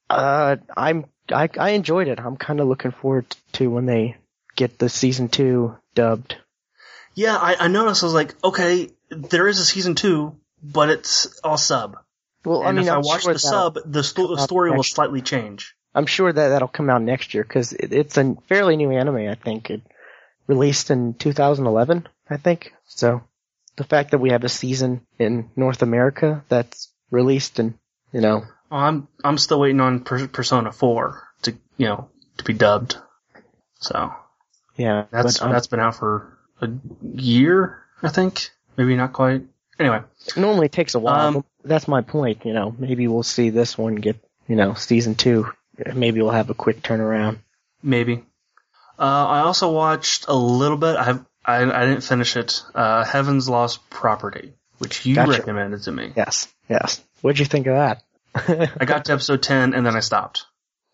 uh I'm I I enjoyed it. I'm kind of looking forward to when they get the season 2 dubbed. Yeah, I, I noticed. I was like, okay, there is a season two, but it's all sub. Well, and I mean, if I I'm watch sure the sub, the, sto- the story will slightly change. I'm sure that that'll come out next year cuz it, it's a fairly new anime, I think. It released in 2011, I think. So the fact that we have a season in North America that's released and, you know, I'm I'm still waiting on per- Persona Four to you know to be dubbed. So yeah, that's but, um, that's been out for a year, I think. Maybe not quite. Anyway, It normally takes a while. Um, That's my point. You know, maybe we'll see this one get, you know, season two. Maybe we'll have a quick turnaround. maybe. Uh, I also watched a little bit. I I, I didn't finish it. Uh, Heaven's Lost Property, which you Gotcha. recommended to me. Yes, yes. What'd you think of that? (laughs) I got to episode ten and then I stopped.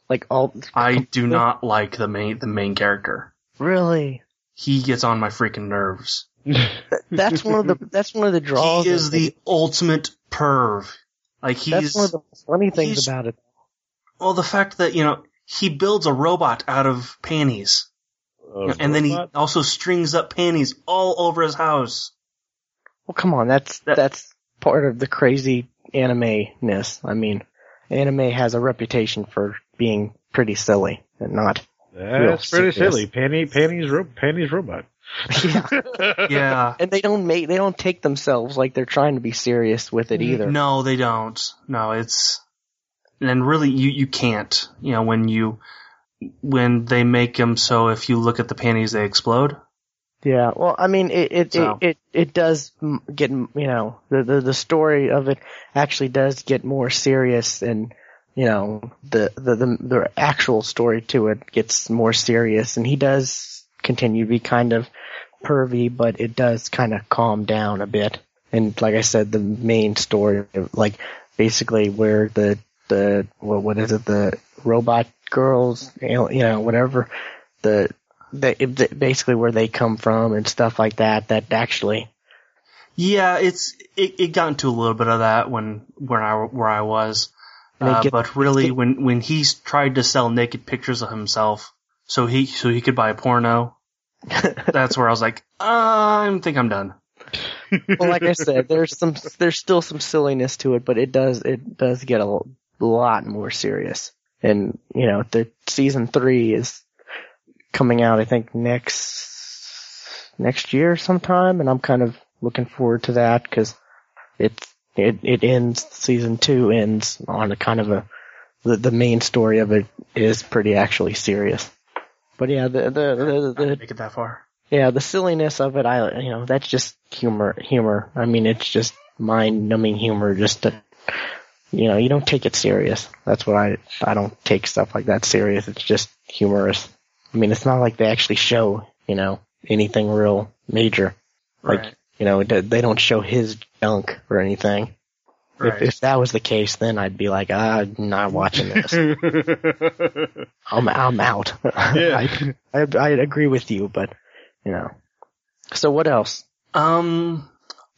like all. I do not like the main the main character. really. He gets on my freaking nerves. (laughs) That's one of the. That's one of the draws. He is the ultimate perv. Like That's he's one of the funny things about it. well, the fact that you know he builds a robot out of panties, Uh, and then he also strings up panties all over his house. Well, come on. That's That- that's part of the crazy anime-ness. I mean, anime has a reputation for being pretty silly and not. That's real pretty serious. silly. Penny, panties, ro- Penny's robot. Yeah. (laughs) Yeah. And they don't make. They don't take themselves like they're trying to be serious with it either. No, they don't. No, it's and really you you can't. You know when you when they make them so if you look at the panties they explode. Yeah, well, I mean, it it So- it, it, it does get you know the, the the story of it actually does get more serious, and you know the the the, the actual story to it gets more serious, and he does continue to be kind of pervy, but it does kind of calm down a bit. And like I said, the main story, like basically where the the what what is it the robot girls, you know, whatever the they, it- basically where they come from and stuff like that. That actually, Yeah, it's it, it got into a little bit of that when when I where I was, uh, get- but really get- when when he's tried to sell naked pictures of himself so he so he could buy a porno, that's where I was like, I think I'm done. well, like I said, there's some, there's still some silliness to it, but it does, it does get a lot more serious. And you know, the season three is coming out, I think next next year sometime, and I'm kind of looking forward to that because it's it it ends season two ends on a kind of a the the main story of it is pretty actually serious. But yeah, the the the, I the, make it that far. yeah, the silliness of it, I, you know, that's just humor, humor. I mean, it's just mind-numbing humor, just to, you know, you don't take it serious. That's what I, I don't take stuff like that serious. It's just humorous. I mean, it's not like they actually show, you know, anything real major. Like, Right. you know, they don't show his junk or anything. Right. If, if that was the case, then I'd be like, ah, I'm not watching this. (laughs) I'm, I'm out. Yeah. (laughs) I, I, I agree with you, but, you know. So what else? Um,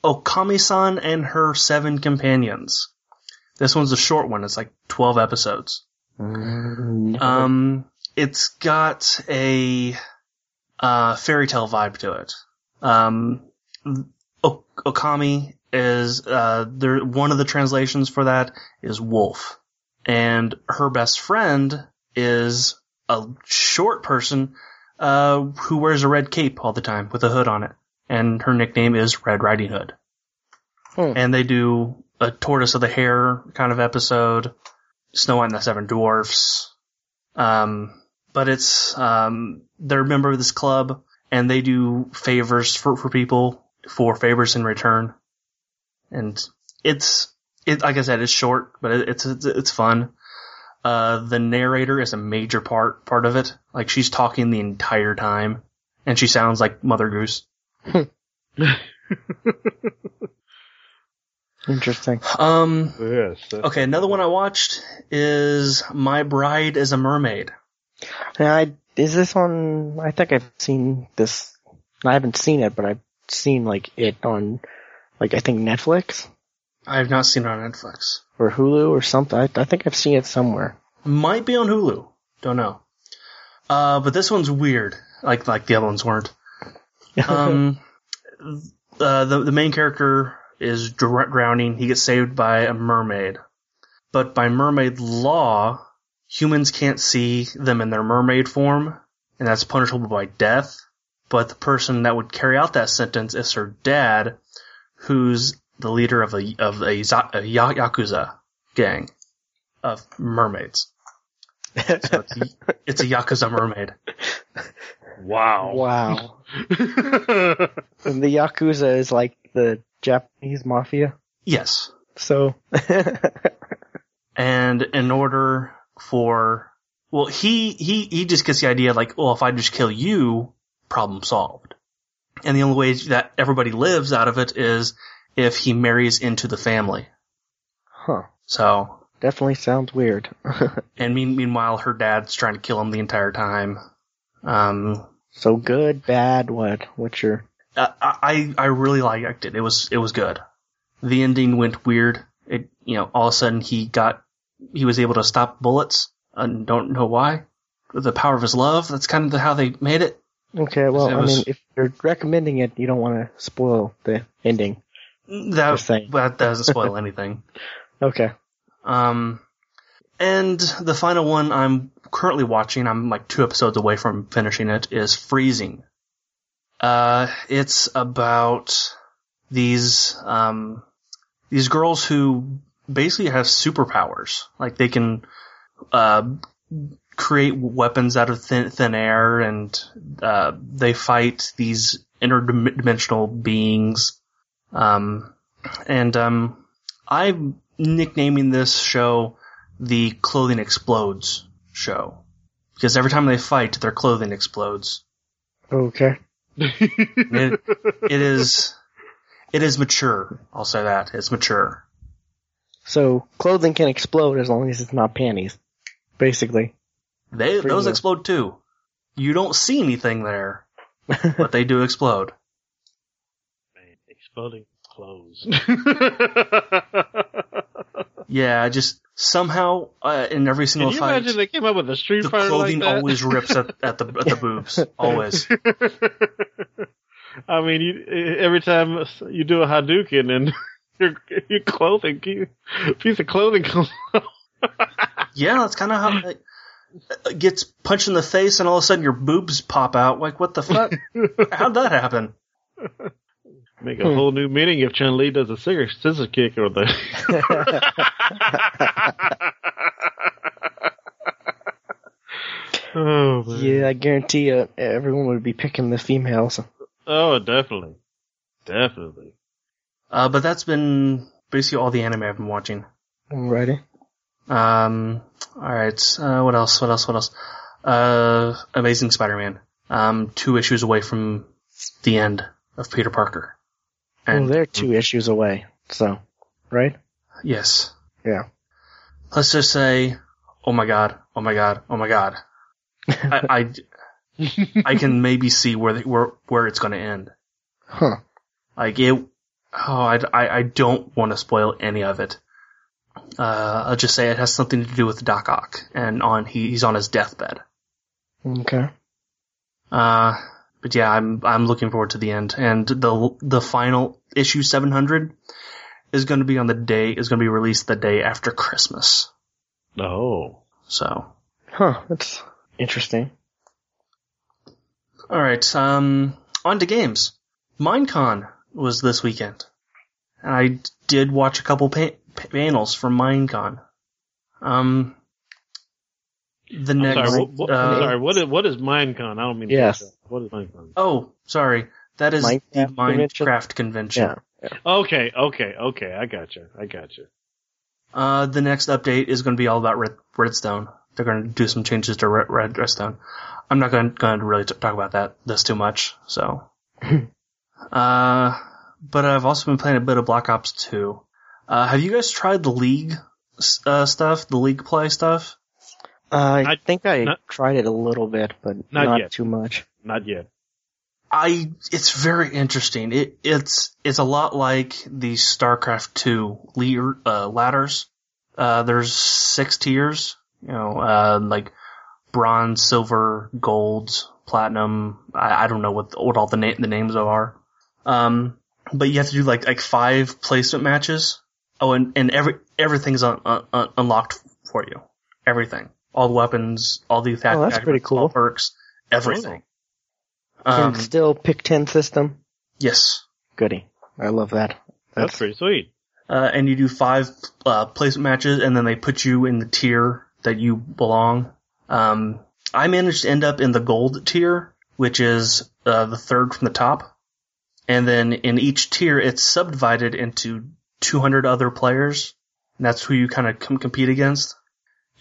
Okami-san and her seven companions. This one's a short one. It's like 12 episodes. Mm, Um, it's got a, uh, fairy tale vibe to it. Um, o- Okami is, uh, there, one of the translations for that is wolf. And her best friend is a short person, uh, who wears a red cape all the time with a hood on it. and her nickname is Red Riding Hood. Hmm. And they do a Tortoise of the Hare kind of episode, Snow White and the Seven Dwarfs. Um, but it's um, they're a member of this club, and they do favors for for people for favors in return. And it's it like I said, it's short, but it, it's it's it's fun. Uh, the narrator is a major part part of it. Like she's talking the entire time, and she sounds like Mother Goose. (laughs) Interesting. Um, yes. okay, another one I watched is My Bride is a Mermaid. Now, I, is this on? I think I've seen this. I haven't seen it, but I've seen like it on, like I think Netflix I have not seen it on Netflix. or Hulu or something. I, I think I've seen it somewhere. Might be on Hulu. Don't know. Uh, but this one's weird. Like like the other ones weren't. (laughs) Um, uh, the the main character is drowning. He gets saved by a mermaid, but by mermaid law, humans can't see them in their mermaid form, and that's punishable by death. But the person that would carry out that sentence is her dad, who's the leader of a of a, a yakuza gang of mermaids. So it's, a, (laughs) it's a yakuza mermaid. Wow. wow. (laughs) And the Yakuza is like the Japanese mafia. Yes. So, (laughs) and in order for well he he he just gets the idea like well if i just kill you problem solved and the only way that everybody lives out of it is if he marries into the family huh. so Definitely sounds weird. (laughs) and mean, meanwhile her dad's trying to kill him the entire time um so good, bad, what? What's your, I I I really liked it. It was it was good. The ending went weird. It you know all of a sudden he got he was able to stop bullets and don't know why. With the power of his love. That's kind of how they made it. Okay, well, I was- mean, if you're recommending it, you don't want to spoil the ending. That that doesn't spoil (laughs) anything. Okay. Um, and the final one I'm currently watching, I'm like two episodes away from finishing it, is Freezing. Uh, it's about these, um, these girls who basically have superpowers. Like they can, uh, create weapons out of thin, thin air and, uh, they fight these interdimensional beings. Um, and, um, I'm nicknaming this show the Clothing Explodes show. Because every time they fight, their clothing explodes. Okay. It, (laughs) it is, it is mature. I'll say that. It's mature. So, clothing can explode as long as it's not panties. Basically. They, Pretty those explode too. You don't see anything there, (laughs) but they do explode. Man, exploding clothes. (laughs) Yeah, just somehow, uh, in every single Can single you fight, imagine they came up with a Street the Fighter clothing like that? always rips at, at the, at the (laughs) boobs. Always. I mean, you, every time you do a Hadouken and your your clothing, piece of clothing comes off. Yeah, that's kind of how it it gets punched in the face, and all of a sudden your boobs pop out. Like, what the fuck? (laughs) How'd that happen? Make a Hmm. whole new meaning if Chun Li does a scissor, scissor kick or the. (laughs) oh man. yeah, I guarantee you, everyone would be picking the females. Oh, definitely, definitely. Uh, but that's been basically all the anime I've been watching. Alrighty. Um, alright, uh, what else, what else, what else? Uh, Amazing Spider-Man. Um, two issues away from the end of Peter Parker. well, they're two issues away. So, right? yes. Yeah. Let's just say, oh my god, oh my god, oh my god. I, (laughs) I, I can maybe see where the, where where it's going to end. Huh. Like it. Oh, I, I, I don't want to spoil any of it. Uh, I'll just say it has something to do with Doc Ock, and on he, he's on his deathbed. Okay. Uh, but yeah, I'm I'm looking forward to the end, and the the final issue 700 is going to be on the day is going to be released the day after Christmas. Oh. So, Huh. That's interesting. all right. Um, on to games. Minecon was this weekend, and I did watch a couple pa- panels from Minecon. Um, the I'm next, sorry, what, what, uh, I'm sorry, what is, what is Minecon? I don't mean to Yes. What is Minecon? oh, sorry, that is the Minecraft convention? Convention. Yeah. Okay, okay, okay. I got you. I got you. Uh, the next update is going to be all about Red, Redstone. They're going to do some changes to Red, Red Redstone. I'm not going to really t- talk about that this too much. So, (laughs) uh, but I've also been playing a bit of Black Ops 2. Uh, have you guys tried the League uh, stuff, the League play stuff? Uh, I think I not- tried it a little bit, but Not not, yet. too much. Not yet. I it's very interesting. It it's it's a lot like the StarCraft two leader, uh, ladders. Uh, there's six tiers. You know, uh, like bronze, silver, gold, platinum. I, I don't know what what all the na- the names are. Um, but you have to do like like five placement matches. Oh, and and every everything's un, un, unlocked for you. Everything, all the weapons, all the attack. Oh, that's pretty attributes, all cool. Perks, everything. Can Um, still pick 10 system? yes. Goody. I love that. That's, pretty sweet. uh, and you do five uh, placement matches, and then they put you in the tier that you belong. Um, I managed to end up in the gold tier, which is uh, the third from the top, and then in each tier, it's subdivided into 200 other players, and that's who you kind of com- compete against.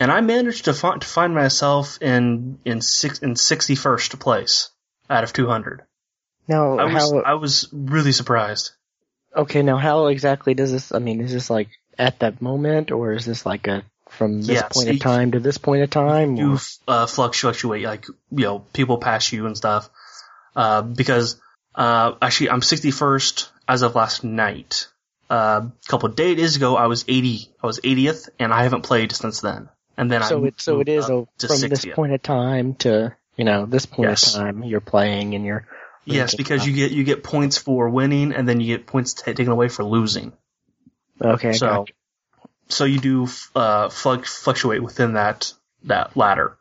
And I managed to, fi- to find myself in in six in 61st place out of 200. Now, I was how, I was really surprised. okay, now how exactly does this, I mean, is this like at that moment, or is this like a, from this Yes, point of time to this point of time? you or- uh, fluctuate, like you know, people pass you and stuff. Uh, because uh, actually, I'm 61st as of last night. Uh, a couple of days ago, I was 80. I was 80th, and I haven't played since then. And then so I it, so it moved is up a, to from this point of time to, you know, this point Yes. of time, you're playing and you're, Yes, because you get you get points for winning, and then you get points ta taken away for losing. okay, so, gotcha. so you do uh, fluctuate within that that ladder.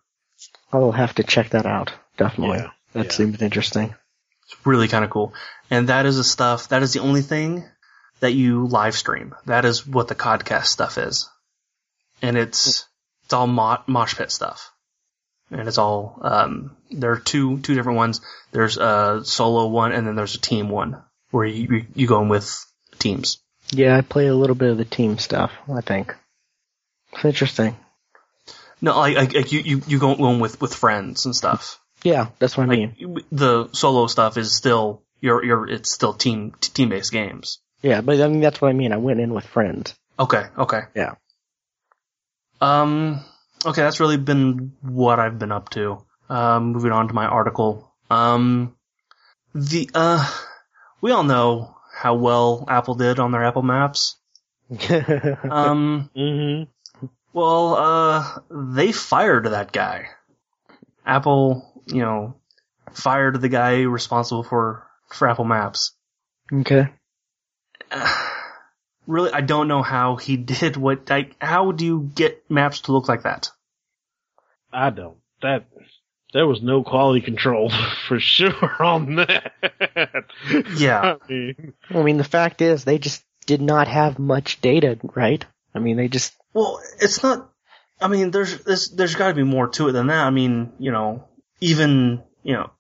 I'll have to check that out. Definitely. Yeah, That yeah. seems interesting. It's really kind of cool. And that is the stuff, that is the only thing that you live stream. That is what the Codcast stuff is. And it's, it's all mo- mosh pit stuff. And it's all, um, there are two, two different ones. There's a solo one and then there's a team one where you, you, you go in with teams. Yeah, I play a little bit of the team stuff, I think. It's interesting. No, like, like, like you, you, you go in with, with friends and stuff. Yeah, that's what I Like, mean. the solo stuff is still, you're, you're, it's still team, team based games. Yeah, but I mean, that's what I mean. I went in with friends. Okay, okay. Yeah. Um, okay, that's really been what I've been up to. Um, moving on to my article. Um, the, uh, we all know how well Apple did on their Apple Maps. (laughs) Um, Mm-hmm. well, uh, they fired that guy. Apple, you know, fired the guy responsible for, for Apple Maps. okay. (sighs) Really, I don't know how he (laughs) did what, like, how do you get maps to look like that? I don't. That there was no quality control (laughs) for sure on that. Yeah. I mean, I mean, the fact is, they just did not have much data, right? I mean, they just, Well, it's not. I mean, there's there's, there's got to be more to it than that. I mean, you know, even you know,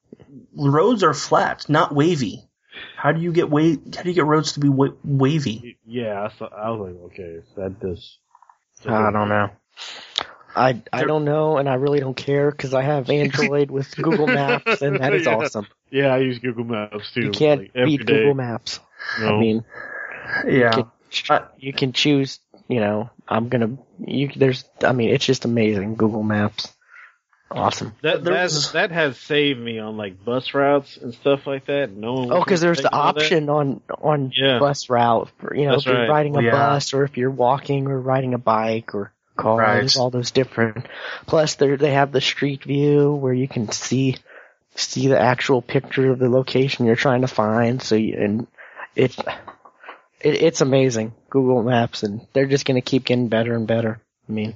roads are flat, not wavy. How do you get wa- How do you get roads to be wa- wavy? yeah, I, saw, I was like, okay, that does. I don't know. I, I don't know, and I really don't care because I have (laughs) Android with Google Maps, and that is Yeah. awesome. Yeah, I use Google Maps too. You can't like, beat day. Google Maps. No. I mean, Yeah, you can, you can choose. You know, I'm gonna. You there's. I mean, it's just amazing. Google Maps, awesome. that there that was- that has saved me on like bus routes and stuff like that. No one. Oh, because there's the thinks about that. option on on Yeah. bus route for you know That's if you're right. riding a Yeah. bus or if you're walking or riding a bike or car. Right. There's all those different. Plus, they they have the street view where you can see see the actual picture of the location you're trying to find. So you, and it's it, it's amazing Google Maps, and they're just gonna keep getting better and better. I mean,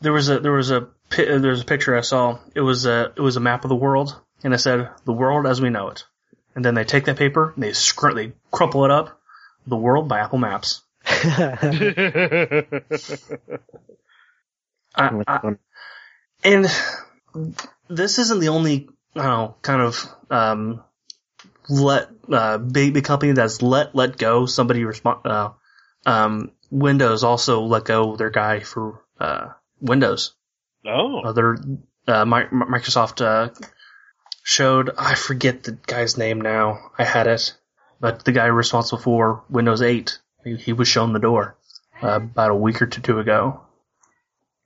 there was a there was a pi- there was a picture I saw. It was a it was a map of the world, and it said the world as we know it. and then they take that paper and they scr- they crumple it up. The World by Apple Maps. (laughs) I, I, and this isn't the only, I don't know, kind of um, let uh, big, big company that's let let go somebody respond. Uh, um, Windows also let go their guy for uh, Windows. Oh, Other uh, Mi- Microsoft uh, showed I forget the guy's name now. I had it, but the guy responsible for Windows 8, he, he was shown the door uh, about a week or two ago.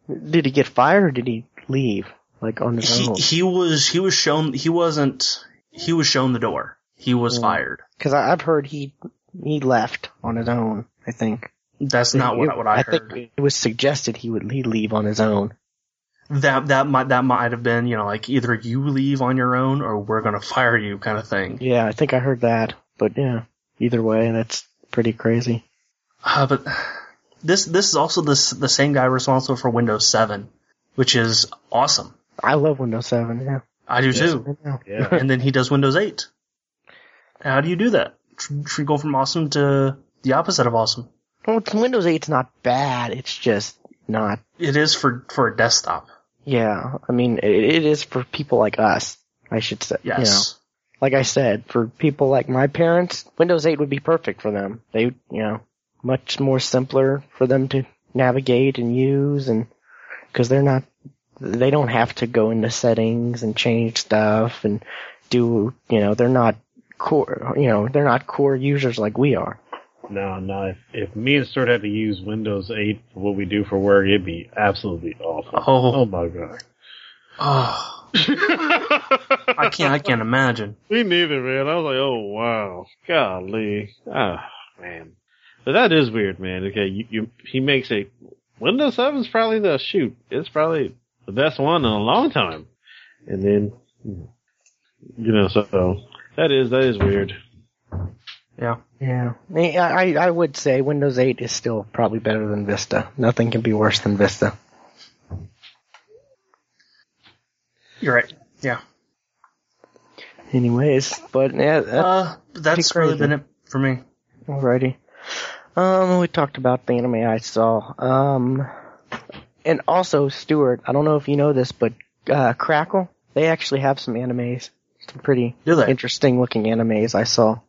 Did he get fired or did he leave? Like on his He own? he was he was shown he wasn't he was shown the door. He was Mm. fired. Because I've heard he he left on his own. I think. That's not what, what I, heard. think it was suggested he would he leave on his own. That that might that might have been you know like either you leave on your own or we're gonna fire you kind of thing. Yeah, I think I heard that. But yeah, either way, that's pretty crazy. Uh, but this this is also the the same guy responsible for Windows 7, which is awesome. I love Windows 7. Yeah. I do Yes. too. Yeah. yeah. and then he does Windows 8. How do you do that? Should should go from awesome to the opposite of awesome. Well, it's- Windows 8's not bad. It's just not. It is for for a desktop. Yeah, I mean, it, it is for people like us. I should say. You know, Yes. like I said, for people like my parents, Windows 8 would be perfect for them. They, you know, much more simpler for them to navigate and use and, cause they're not, they don't have to go into settings and change stuff and do, you know, they're not core, you know, they're not core users like we are. No, no. If, if me and Stuart had to use Windows 8 for what we do for work, it'd be absolutely awful. Oh. Oh my god. Oh, (laughs) I can't. I can't imagine. (laughs) Me neither, man. I was like, oh wow, golly, ah man. But that is weird, man. Okay, you, you he makes a Windows 7 is probably the shoot. It's probably the best one in a long time. And then, you know, so that is that is weird. Yeah. Yeah. I, I, I would say Windows 8 is still probably better than Vista. Nothing can be worse than Vista. You're right. Yeah. Anyways, but yeah, that's Uh, that's really been it for me. Alrighty. Um, we talked about the anime I saw. Um, and also, Stuart, I don't know if you know this, but, uh, Crackle, they actually have some animes. Some pretty interesting looking animes I saw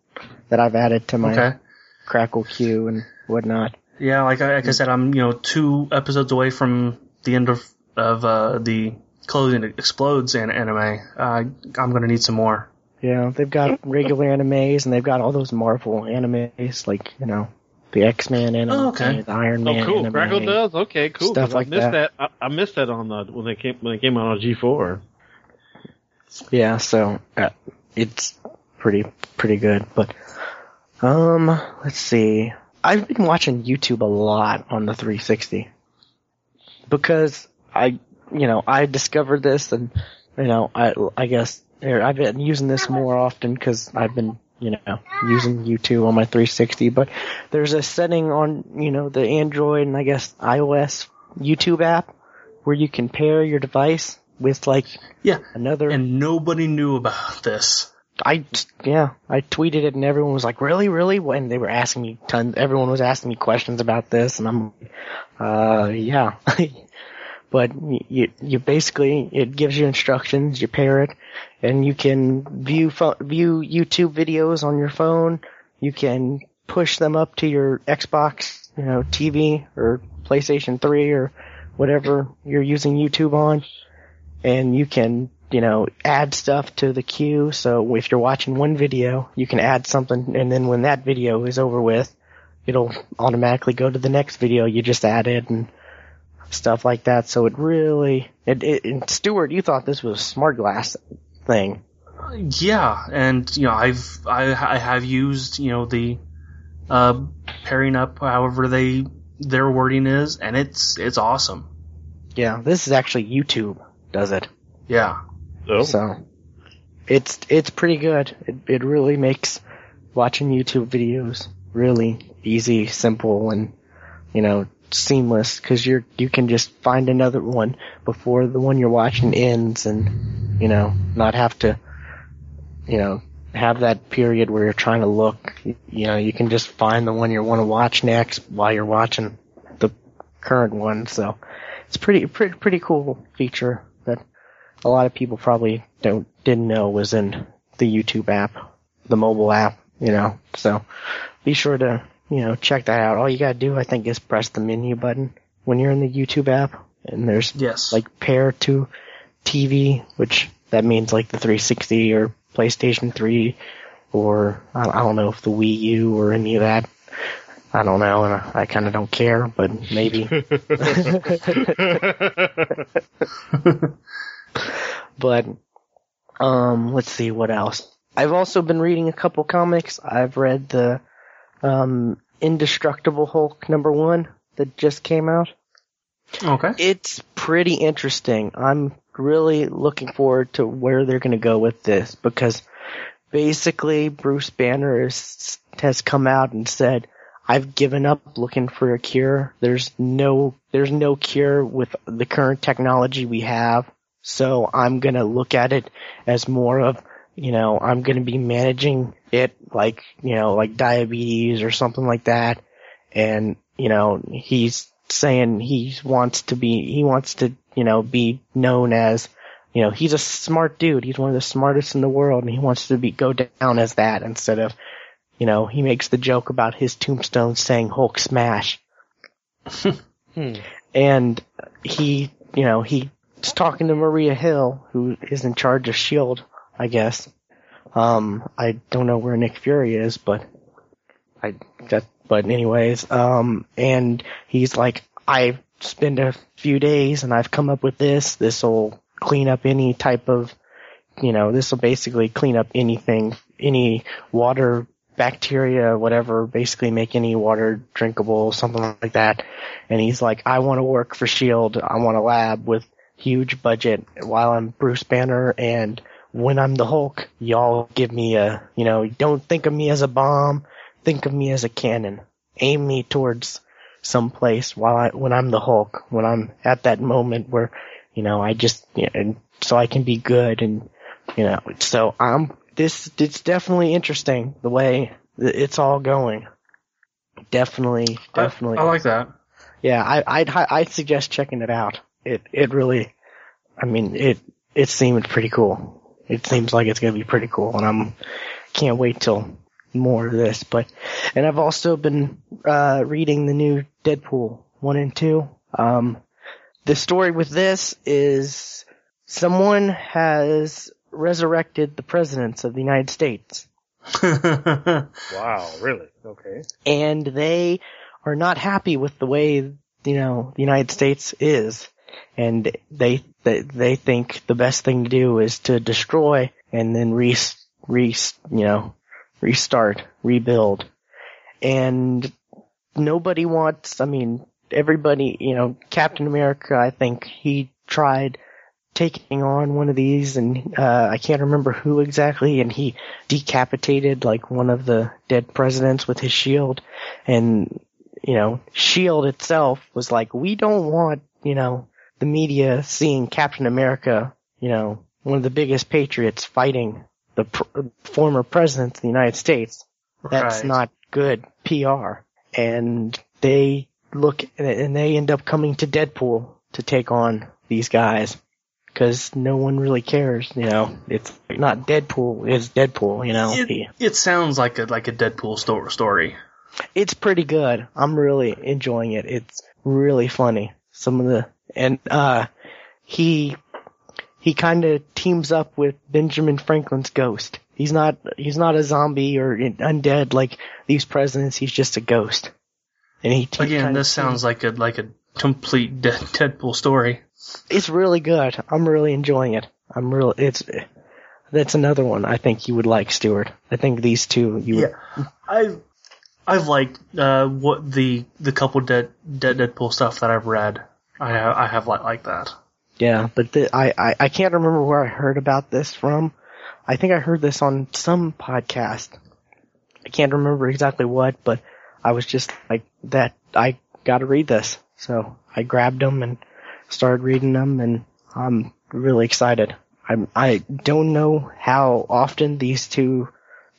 that I've added to my Okay. Crackle queue and whatnot. Yeah, like I, like I said, I'm you know two episodes away from the end of of uh, the closing explodes an anime. Uh, I'm gonna need some more. Yeah, they've got regular animes and they've got all those Marvel animes, like, you know, the X-Men anime, Oh, okay. the Iron Man. Oh, cool. anime. Crackle does. Okay, cool. Stuff 'cause like I missed that. that. I, I missed that on the when they came when they came out on G4. Yeah, so uh, it's pretty pretty good. But um, let's see. I've been watching YouTube a lot on the 360 because I, you know, I discovered this, and you know, I I guess I've been using this more often because I've been you know using YouTube on my 360. But there's a setting on you know the Android and I guess iOS YouTube app where you can pair your device with like Yeah, another and nobody knew about this. I yeah, I tweeted it and everyone was like, "Really, really?" When they were asking me tons, everyone was asking me questions about this, and I'm, uh, yeah. (laughs) but you you basically it gives you instructions, you pair it, and you can view pho- view YouTube videos on your phone. You can push them up to your Xbox, you know, TV or PlayStation 3 or whatever you're using YouTube on, and you can you know, add stuff to the queue. So if you're watching one video, you can add something, and then when that video is over with, it'll automatically go to the next video you just added and stuff like that. So it really, it, it and Stuart, you thought this was a smart glass thing. Yeah, and you know I've I, I have used you know the uh, pairing up however they their wording is, and it's it's awesome. Yeah, this is actually YouTube does it. Yeah. Oh, So it's it's pretty good. It it really makes watching YouTube videos really easy, simple, and you know seamless because you're you can just find another one before the one you're watching ends, and you know not have to you know have that period where you're trying to look, you know, you can just find the one you want to watch next while you're watching the current one. So it's pretty pretty pretty cool feature a lot of people probably don't didn't know was in the YouTube app, the mobile app, you know. So be sure to you know check that out. All you gotta do, I think, is press the menu button when you're in the YouTube app, and there's Yes. like pair to TV, which that means like the 360 or PlayStation 3 or I I don't know if the Wii U or any of that. I don't know, and I, I kind of don't care, but maybe. (laughs) (laughs) (laughs) (laughs) but um, let's see what else. I've also been reading a couple comics. I've read the um, Indestructible Hulk number one that just came out. okay. It's pretty interesting. I'm really looking forward to where they're going to go with this because basically Bruce Banner is, has come out and said, I've given up looking for a cure. There's no, there's no cure with the current technology we have. So I'm going to look at it as more of, you know, I'm going to be managing it like, you know, like diabetes or something like that. And, you know, he's saying he wants to be, he wants to, you know, be known as, you know, he's a smart dude. He's one of the smartest in the world and he wants to be, go down as that instead of, you know, he makes the joke about his tombstone saying Hulk smash. (laughs) Hmm. And he, you know, he's talking to Maria Hill, who is in charge of S.H.I.E.L.D., I guess. Um, I don't know where Nick Fury is, but I, that, but anyways, um, and he's like, I've spent a few days and I've come up with this. This will clean up any type of, you know, this will basically clean up anything, any water, bacteria, whatever, basically make any water drinkable, something like that. And he's like, I want to work for S.H.I.E.L.D. I want a lab with huge budget while I'm Bruce Banner and when I'm the Hulk, y'all give me a, you know, don't think of me as a bomb, think of me as a cannon. Aim me towards some place while I, when I'm the Hulk, when I'm at that moment where, you know, I just, you know, and so I can be good and, you know, so I'm, this, it's definitely interesting the way it's all going. Definitely, definitely. I, like that. Yeah, I, I'd I'd suggest checking it out. It it really, I mean it it seemed pretty cool. It seems like it's gonna be pretty cool, and I'm can't wait till more of this. But and I've also been uh, reading the new Deadpool one and two. Um, the story with this is someone has resurrected the presidents of the United States (laughs) Wow, really? Okay. and they are not happy with the way you know the United States is, and they they, they think the best thing to do is to destroy and then re re you know restart rebuild, and nobody wants. I mean, everybody you know Captain America. I think he tried taking on one of these and uh I can't remember who exactly and he decapitated like one of the dead presidents with his shield and you know shield itself was like we don't want you know the media seeing Captain America you know one of the biggest patriots fighting the pr- former president of the United States that's Right. not good PR and they look and they end up coming to Deadpool to take on these guys because no one really cares. You know, it's not Deadpool. It's Deadpool. You know, It, it sounds like a like a Deadpool story. it's pretty good. I'm really enjoying it. It's really funny. Some of the and uh he he kind of teams up with Benjamin Franklin's ghost. He's not he's not a zombie or undead like these presidents. He's just a ghost. And he Again, this sounds like a like a complete de- Deadpool story. it's really good. I'm really enjoying it. I'm really it's that's another one I think you would like, Stuart. I think these two you would Yeah, I've I've liked uh, what the the couple dead, dead Deadpool stuff that I've read. I have, I have like like that. Yeah, but the, I, I I can't remember where I heard about this from. I think I heard this on some podcast. I can't remember exactly what, but I was just like that. I got to read this, so I grabbed them and started reading them, and I'm really excited. I'm I don't know how often these two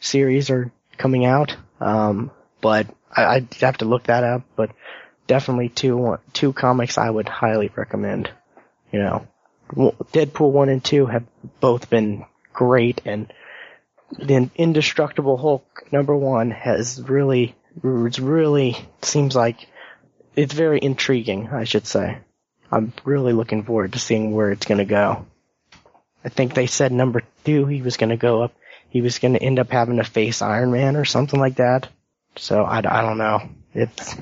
series are coming out. Um, but I, I'd have to look that up. But definitely two two comics I would highly recommend. You know, Deadpool one and two have both been great, and the Indestructible Hulk number one has really, it's really seems like it's very intriguing. I should say. I'm really looking forward to seeing where it's going to go. I think they said number two he was going to go up. He was going to end up having to face Iron Man or something like that. So I, I don't know. It's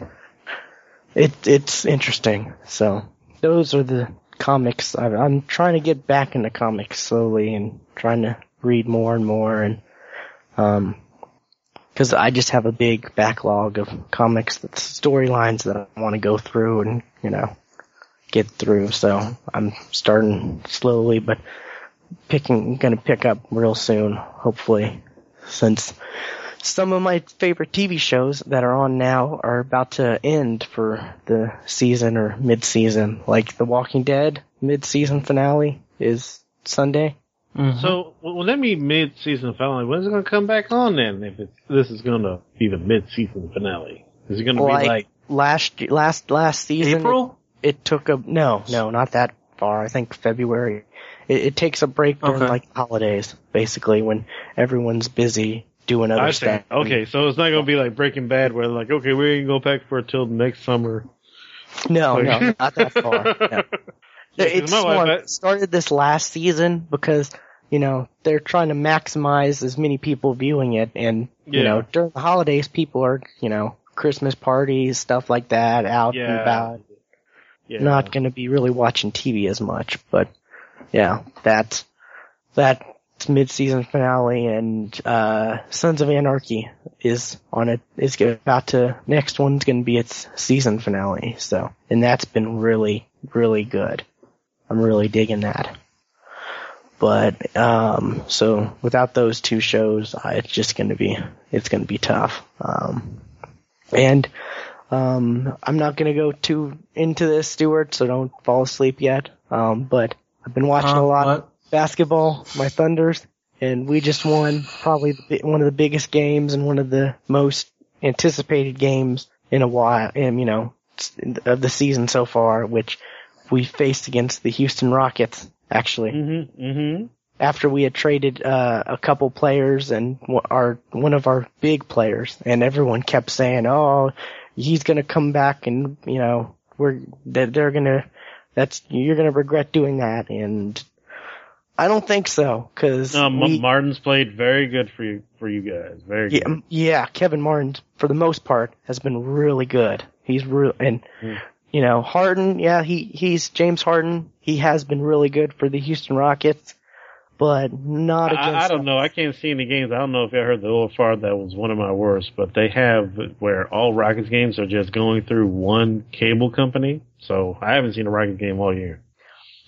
it it's interesting. So those are the comics. I, I'm trying to get back into comics slowly and trying to read more and more and um because I just have a big backlog of comics that's storylines that I want to go through and you know get through. So I'm starting slowly, but picking gonna pick up real soon, hopefully, since some of my favorite TV shows that are on now are about to end for the season or mid-season. Like The Walking Dead mid-season finale is Sunday. Mm-hmm. So, well, let me mid-season finale. When's it going to come back on then? If it's, this is going to be the mid-season finale, is it going to Like, be like? last last last season, April? It, it took a no, no, not that far. I think February. It, it takes a break during Okay. like holidays, basically when everyone's busy doing other I stuff. Okay, so it's not going to be like Breaking Bad, where like, okay, we ain't gonna back for it till next summer. No, no, not that (laughs) far. No. Yeah, it's my wife- it started this last season because you know they're trying to maximize as many people viewing it, and you know during the holidays people are you know Christmas parties stuff like that out and about. Yeah. Not going to be really watching TV as much, but yeah, that's that mid-season finale and uh Sons of Anarchy is on it is about to next one's going to be its season finale. So, and that's been really really good. I'm really digging that. But um so without those two shows, I, it's just going to be it's going to be tough. Um and um I'm not going to go too into this, Stuart, so don't fall asleep yet. Um but I've been watching Huh? a lot What? Basketball, my Thunders, and we just won probably the, one of the biggest games and one of the most anticipated games in a while, and you know, of the season so far, which we faced against the Houston Rockets, actually, Mm-hmm. Mm-hmm. after we had traded, uh, a couple players and our, one of our big players, and everyone kept saying, oh, he's gonna come back and, you know, we're, they're, they're gonna, that's, you're gonna regret doing that, and I don't think so, cause No, we- Martin's played very good for you for you guys. Very yeah, good. yeah, Kevin Martin, for the most part, has been really good. He's real, and, Hmm. you know, Harden, yeah, he, he's James Harden. He has been really good for the Houston Rockets, but not against. I, I don't know. I can't see any games. I don't know if you heard the OFR. That was one of my worst. But they have where all Rockets games are just going through one cable company. So I haven't seen a Rockets game all year.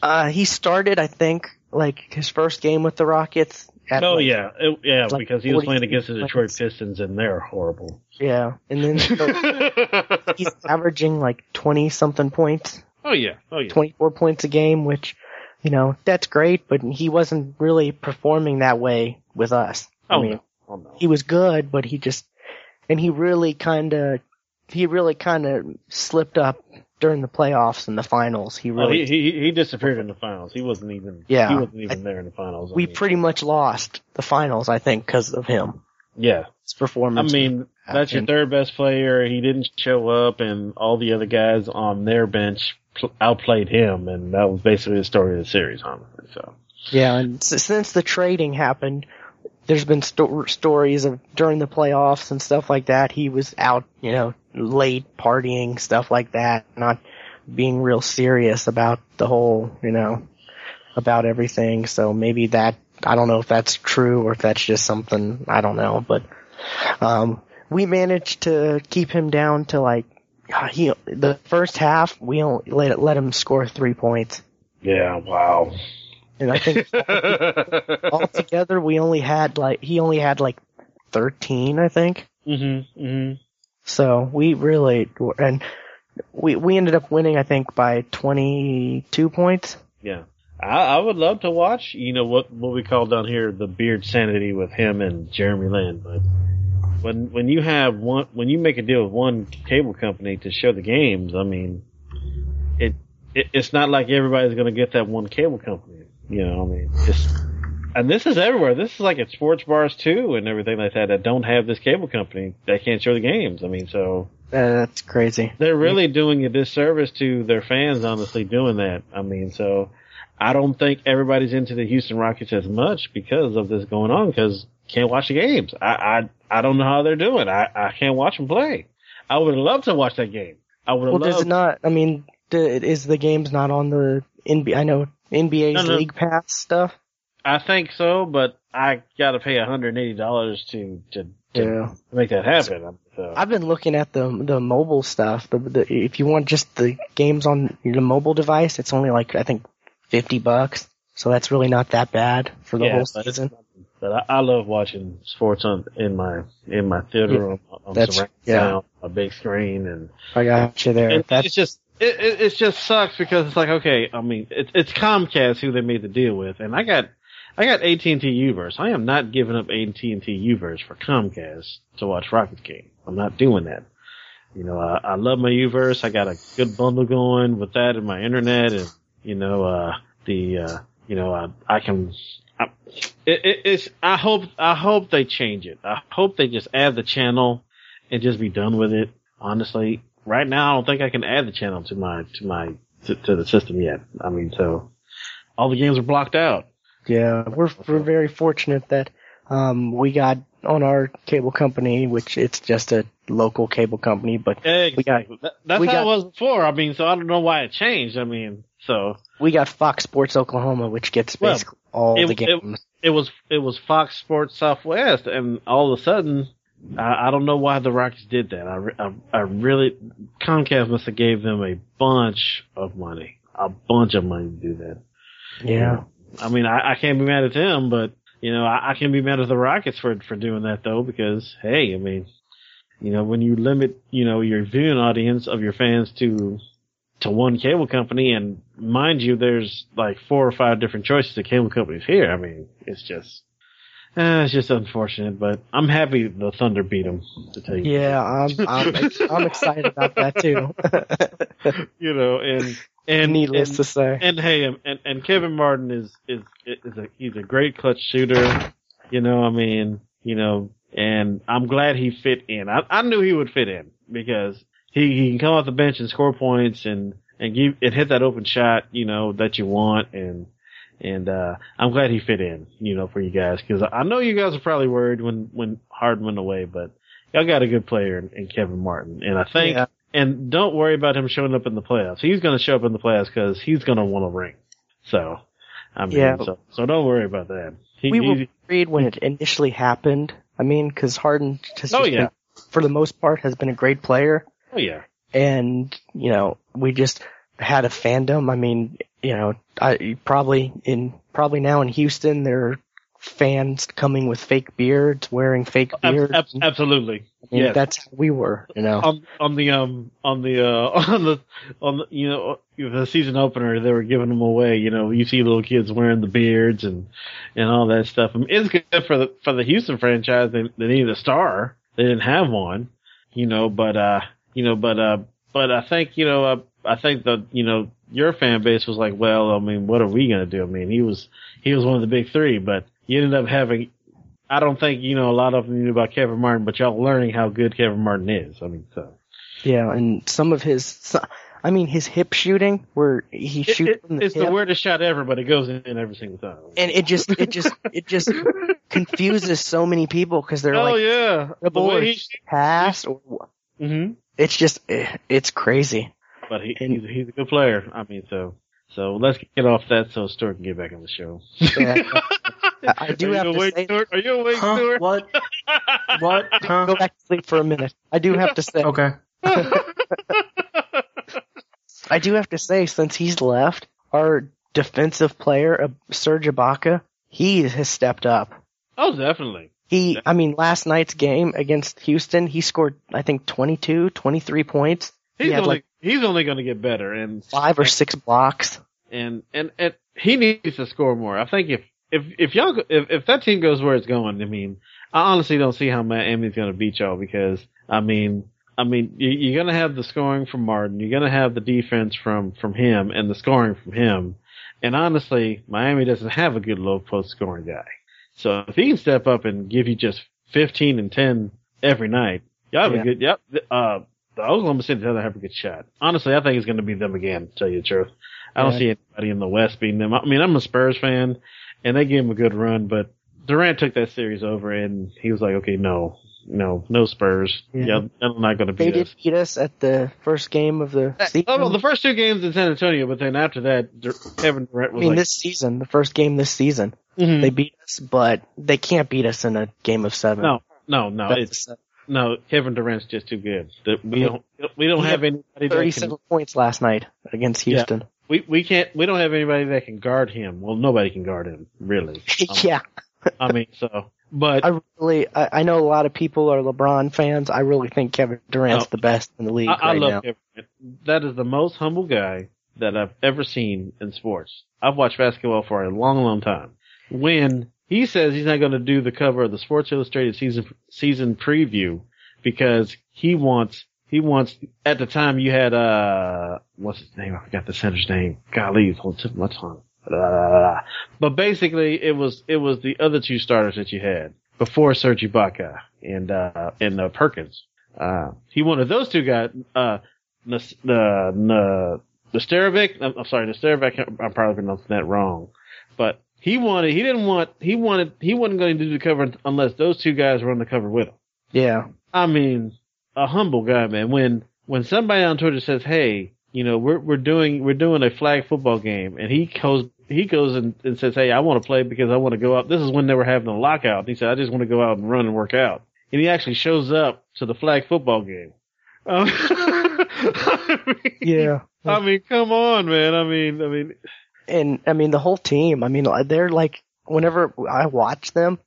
Uh, he started, I think, like his first game with the Rockets. At Oh like- yeah, It- yeah, like because he was playing against the Detroit points. Pistons and they're horrible. yeah, and then (laughs) so he's averaging like twenty something points, oh yeah, oh yeah. twenty four points a game, which, you know, that's great, but he wasn't really performing that way with us. I Oh mean, no, oh no. he was good, but he just, and he really kind of, he really kind of slipped up during the playoffs and the finals. He really, he, he he disappeared in the finals. He wasn't even. Yeah. he wasn't even there in the finals. We pretty much lost the finals, I think, because of him. yeah. His performance. I mean, that's your third best player. He didn't show up, and all the other guys on their bench pl- outplayed him, and that was basically the story of the series, honestly. So, yeah, and since the trading happened, there's been sto- stories of during the playoffs and stuff like that. He was out, you know, late partying, stuff like that, not being real serious about the whole, you know, about everything. So maybe that I don't know if that's true or if that's just something I don't know, but um, we managed to keep him down to like uh, he the first half we only let let him score three points, yeah, wow. And I think (laughs) altogether we only had like he only had like thirteen, I think. mm-hmm, mm-hmm. So we really and we we ended up winning, I think, by twenty two points. Yeah. I, I would love to watch, you know, what, what we call down here the beard sanity with him and Jeremy Lin, but when, when you have one, when you make a deal with one cable company to show the games, I mean, it, it it's not like everybody's gonna get that one cable company, you know, I mean, just, and this is everywhere. This is like at sports bars too and everything like that that don't have this cable company They can't show the games. I mean, so that's crazy. they're really doing a disservice to their fans, honestly, doing that. I mean, so I don't think everybody's into the Houston Rockets as much because of this going on. Because can't watch the games. I I I don't know how they're doing. I I can't watch them play. I would love to watch that game. I would Well, have does it not? I mean, is the games not on the NBA? I know NBA's No, no. League Pass stuff. I think so, but I got to pay $180 to to to Yeah. make that happen. So. I've been looking at the the mobile stuff. The, the if you want just the games on your mobile device, it's only like I think fifty bucks. So that's really not that bad for the Yeah, whole season. But I, I love watching sports on in my in my theater Yeah, room on that's- surround yeah. sound, a big screen, and I got you there. And That's it's just it, it it just sucks because it's like okay, I mean it's it's Comcast who they made the deal with, and I got I got AT and T Uverse. I am not giving up AT and T Uverse for Comcast to watch Rockets game. I'm not doing that. You know, I, I love my Uverse. I got a good bundle going with that and my internet, and you know, uh, the uh, you know, I, I can. I, it, it, it's. I hope. I hope they change it. I hope they just add the channel and just be done with it. Honestly, right now I don't think I can add the channel to my to my to, to the system yet. I mean, so all the games are blocked out. yeah. We're we're very fortunate that um we got on our cable company, which it's just a local cable company, but Exactly. got- That- that's we how got- it was before. I mean, so I don't know why it changed. I mean, so we got Fox Sports Oklahoma, which gets Well, basically all it- the it- games. it was it was Fox Sports Southwest, and all of a sudden, I, I don't know why the Rockets did that. I, I, I really Comcast must have gave them a bunch of money, a bunch of money to do that. yeah. I mean, I, I can't be mad at them, but you know, I, I can be mad at the Rockets for for doing that though, because hey, I mean, you know, when you limit, you know, your viewing audience of your fans to to one cable company, and mind you, there's like four or five different choices of cable companies here. I mean, it's just. Eh, it's just unfortunate, but I'm happy the Thunder beat them. To tell you, Yeah, I'm I'm (laughs) ex- I'm excited about that too. (laughs) you know, and and Needless and, to say. And hey, um, and and Kevin Martin is is is a he's a great clutch shooter. You know, I mean, you know, and I'm glad he fit in. I I knew he would fit in because he he can come off the bench and score points and and give and hit that open shot, you know, that you want and and uh I'm glad he fit in, you know, for you guys because I know you guys are probably worried when when Harden went away, but y'all got a good player in, in Kevin Martin, and I think Yeah. and don't worry about him showing up in the playoffs. He's going to show up in the playoffs because he's going to want a ring. So, I mean, Yeah. so, so don't worry about that. He, we were worried when it initially happened. I mean, because Harden, just Oh, yeah. been- for the most part, has been a great player, oh yeah, and you know, we just had a fandom. I mean, you know, I probably in probably now in Houston, there are fans coming with fake beards, wearing fake beards. ab- absolutely. I mean, yes. that's how we were, you know. on on the um on the uh (laughs) on the on the you know the season opener they were giving them away you know you see little kids wearing the beards and and all that stuff I mean, it's good for the for the Houston franchise they they needed a star they didn't have one you know but uh you know but uh but I think you know uh, I think the you know your fan base was like well I mean what are we gonna do I mean he was he was one of the big three but you ended up having I don't think you know a lot of them knew about Kevin Martin, but y'all learning how good Kevin Martin is. I mean, so Yeah, and some of his, so- I mean, his hip shooting, where he shoots it- from the it's hip, the weirdest shot ever, but it goes in every single time. and it just, it just, it just confuses so many people because they're like, oh like yeah, the dribble or way he. pass, or hmm it's just, eh, it's crazy. But he, And- he's he's a good player. I mean, so so let's get off that so Stuart can get back on the show. Yeah. I- I do Are have to awake, say- Stuart? Are you awake, Huh? Stuart? What? What? Huh? (laughs) Go back to sleep for a minute. I do have to say, Okay. (laughs) I do have to say, since he's left, our defensive player, uh, Serge Ibaka, he has stepped up. oh, definitely. He, I mean, last night's game against Houston, he scored, I think, 22, 23 points. He's He only like he's only going to get better, and five or six blocks. and and and he needs to score more. I think if if if y'all go- if if that team goes where it's going, I mean, I honestly don't see how Miami's going to beat y'all because I mean. I mean, you- you're gonna have the scoring from Martin. You're gonna have the defense from from him and the scoring from him. And honestly, Miami doesn't have a good low post scoring guy. So if he can step up and give you just 15 and 10 every night, y'all have Yeah. a good. Yep. Uh, the Oklahoma City doesn't have a good shot. Honestly, I think it's going to be them again. To tell you the truth, I don't Yeah. see anybody in the West beating them. I mean, I'm a Spurs fan, and they gave him a good run, but Durant took that series over, and he was like, okay, no, no, no Spurs. Yeah. Yeah, I'm not going to beat us." They beat did us. beat us at the first game of the season. Oh, well, the first two games in San Antonio, but then after that, Dur- Kevin Durant I mean, like, this season, the first game this season, Mhm. they beat us, but they can't beat us in a game of seven. no, no, no, That's it's no. Kevin Durant's just too good. We don't, we don't have anybody that can, points last night against Yeah. Houston. we we can't, we don't have anybody that can guard him. Well, nobody can guard him, really. (laughs) Um, yeah, I mean, so, but I really, I, I know a lot of people are LeBron fans. I really think Kevin Durant's Oh. the best in the league I, I right love now. Kevin. That is the most humble guy that I've ever seen in sports. I've watched basketball for a long, long time. When he says he's not going to do the cover of the Sports Illustrated season season preview because he wants he wants at the time you had uh what's his name? I forgot the center's name. Golly it's on tip of my tongue. Uh, but basically it was it was the other two starters that you had before Serge Ibaka and uh and uh, Perkins. Uh he wanted those two guys uh the the the Nesterovic I'm, I'm sorry I'm probably pronouncing that wrong. But he wanted he didn't want he wanted he wasn't going to do the cover unless those two guys were on the cover with him Yeah, I mean, a humble guy, man. When when somebody on Twitter says, "Hey, you know, we're we're doing we're doing a flag football game," and he goes he goes and, and says, "Hey, I want to play because I want to go out." This is when they were having a lockout. He said, "I just want to go out and run and work out," and he actually shows up to the flag football game. Um, (laughs) I mean, yeah. I mean, come on, man. I mean, I mean, and I mean the whole team. I mean they're like whenever I watch them,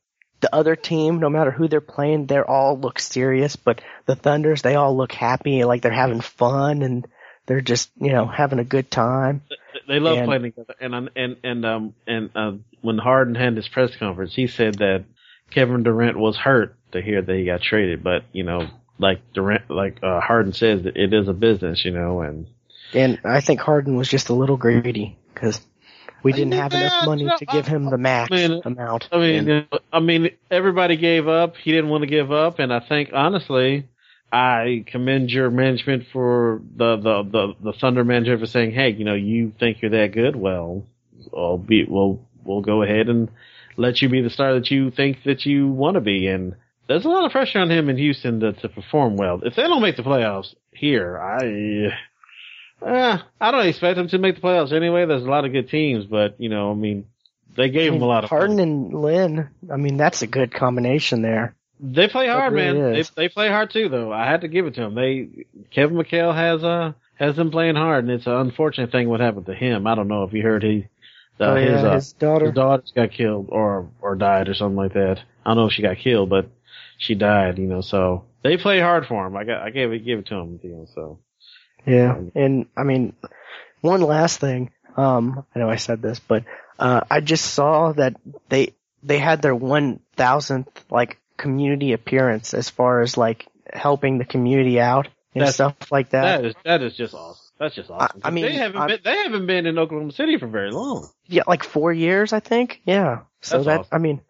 the other team, no matter who they're playing, they all look serious. But the Thunders, they all look happy, like they're having fun and they're just you know having a good time. they love And- playing together. And and and um and uh, when Harden had his press conference, he said that Kevin Durant was hurt to hear that he got traded. But you know, like Durant, like uh, Harden says, it is a business, you know, and And I think Harden was just a little greedy because we didn't have enough money to give him the max mean, amount. I mean, And- you know, I mean, everybody gave up. He didn't want to give up, and I think honestly, I commend your management for the the the, the Thunder manager for saying, "Hey, you know, you think you're that good? Well, I'll be we'll we'll go ahead and let you be the star that you think that you want to be." And there's a lot of pressure on him in Houston to to perform well. If they don't make the playoffs here, I. Eh, I don't expect them to make the playoffs anyway. There's a lot of good teams, but you know, I mean, they gave him a lot of Harden and Lin. I mean, that's a good combination there. They play hard, really man. They they play hard too, though. I had to give it to them. They Kevin McHale has uh has them playing hard, and it's an unfortunate thing what happened to him. I don't know if you heard he uh, oh yeah, his uh, his daughter. his daughter got killed or or died or something like that. I don't know if she got killed, but she died. You know, so they play hard for him. I got I gave it give it to him. You know, so Yeah, and I mean, one last thing. Um, I know I said this, but uh, I just saw that they they had their one thousandth like community appearance as far as like helping the community out and That's- stuff like that. that is that is just awesome. That's just awesome. I mean, they haven't been they haven't been in Oklahoma City for very long. Yeah, like four years, I think. Yeah. So That's that awesome. I mean,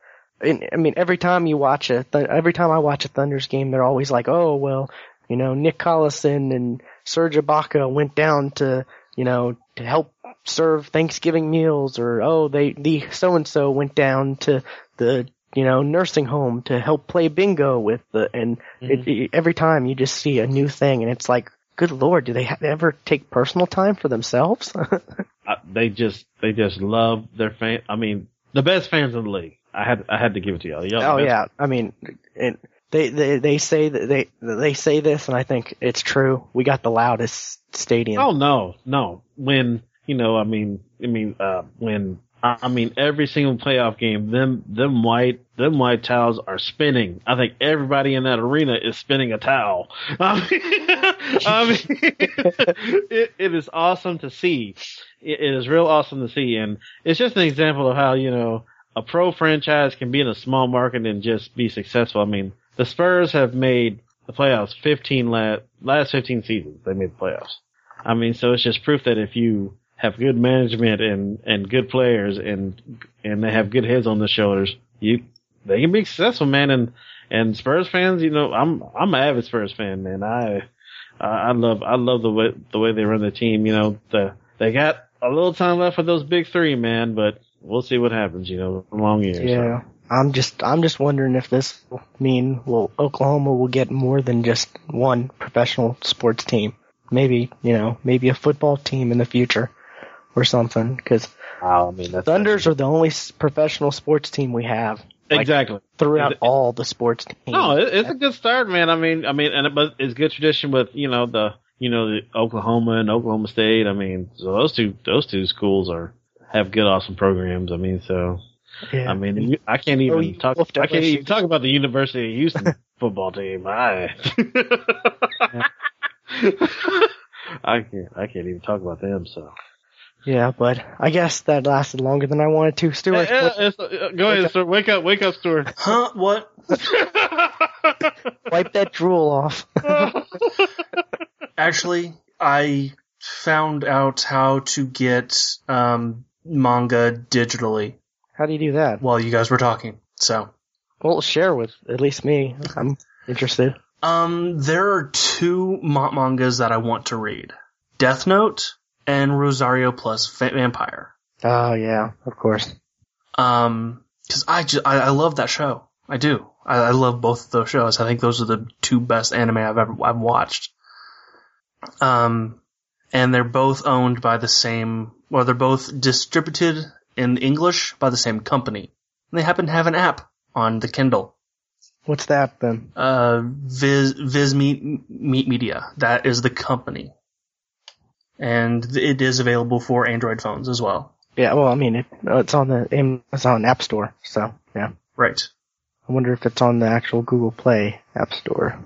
and, I mean, every time you watch a th- every time I watch a Thunder's game, they're always like, oh well, you know, Nick Collison and Serge Ibaka went down to you know to help serve Thanksgiving meals, or oh they the so and so went down to the you know nursing home to help play bingo with the and mm-hmm. it, it, every time you just see a new thing, and it's like. Good lord, do they ha- ever take personal time for themselves? I, (laughs) uh, they just they just love their fan. I mean, the best fans in the league. I had I had to give it to y'all. y'all Oh yeah, I mean, and they they they say that they they say this, and I think it's true. We got the loudest stadium. Oh no, no. When you know, I mean, I mean, uh, when I mean, every single playoff game, them them white them white towels are spinning. I think everybody in that arena is spinning a towel. (laughs) I mean, (laughs) I mean (laughs) it, it is awesome to see, it it is real awesome to see, and it's just an example of how you know a pro franchise can be in a small market and just be successful. I mean, the Spurs have made the playoffs 15 last last 15 seasons. They made the playoffs. I mean, so it's just proof that if you have good management and and good players and and they have good heads on the shoulders, you they can be successful, man. And and Spurs fans, you know, I'm I'm an avid Spurs fan, man. I I love I love the way the way they run the team. You know, the they got a little time left for those big three, man. But we'll see what happens. You know, long years. Yeah. I'm just I'm just wondering if this will mean well Oklahoma will get more than just one professional sports team. Maybe you know maybe a football team in the future or something. Because Wow, I mean, that's Thunders are the only professional sports team we have like, exactly. throughout it- all the sports teams. No, it, it's a good start, man. I mean, I mean, and it, but it's good tradition with you know the you know the Oklahoma and Oklahoma State. I mean, so those two those two schools are have good, awesome programs. I mean, so yeah. I mean, you- I can't Oh, even you talk. I can't LSU. even talk about the University of Houston (laughs) football team. I, (laughs) I can't. I can't even talk about them. So yeah, but I guess that lasted longer than I wanted to. Stuart, what- uh, go ahead, sir. Wake up, wake up, Stuart. Huh? What? (laughs) wipe that drool off. Actually, I found out how to get um, manga digitally How do you do that? while you guys were talking. So, Well, share with at least me. I'm interested. um, there are two ma- mangas that I want to read: Death Note and Rosario Plus Vampire. Oh yeah, of course. Um, because I just I, I love that show. I do. I, I love both of those shows. I think those are the two best anime I've ever I've watched. Um, and they're both owned by the same. Well, they're both distributed in English by the same company. And they happen to have an app on the Kindle. What's that then? Uh, Viz Viz Meet, Meet Media. That is the company, and it is available for Android phones as well. Yeah, well, I mean, it, uh, it's on the Amazon App Store, so yeah. Right. I wonder if it's on the actual Google Play App Store.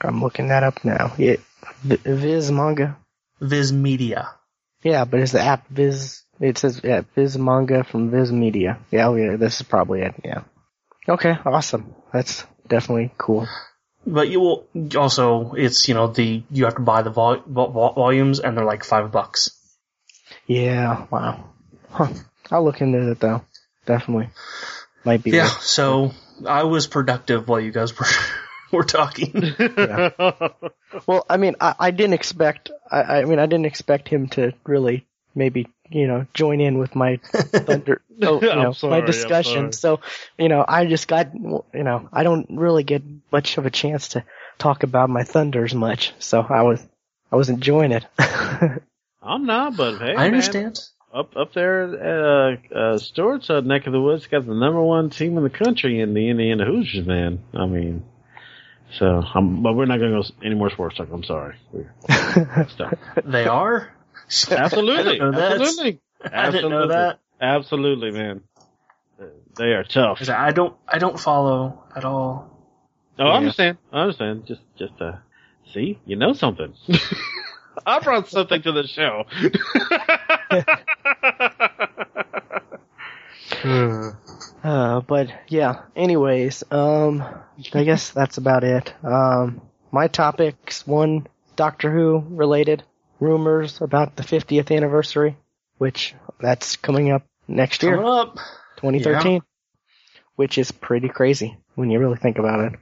I'm looking that up now. Yeah, Viz Manga. Viz Media. Yeah, but is the app Viz? It says yeah, Viz Manga from Viz Media. Yeah, yeah, this is probably it. Yeah. Okay, awesome. That's definitely cool. But you will also, it's, you know, the, you have to buy the vol- vol- vol- volumes and they're like five bucks. Yeah. Wow. Huh. I'll look into it though. Definitely. Might be. Yeah. worth- So I was productive while you guys were, (laughs) were talking. Well, I mean, I, I didn't expect. I, I mean, I didn't expect him to really maybe you know join in with my thunder. oh, (laughs) you know, sorry, my discussion. So you know, I just got you know, I don't really get much of a chance to talk about my thunders much. So I was I was enjoying it. (laughs) I'm not, but hey, I man, understand. up up there at uh, uh, Stewart's uh, neck of the woods got the number one team in the country in the Indiana Hoosiers, man. I mean, so I'm, but we're not going to go any more sports talk. I'm sorry. (laughs) They are? Absolutely, I didn't know that. absolutely, I didn't know that. Absolutely, man. They are tough. I don't, I don't follow at all. Oh, I understand. I understand. Just, just uh, see, you know something. (laughs) I brought something to the show. (laughs) Uh, but yeah. Anyways, um, I guess that's about it. Um, my topics: one, Doctor Who related rumors about the 50th anniversary, which that's coming up next year, Coming up. 2013, which is pretty crazy when you really think about it.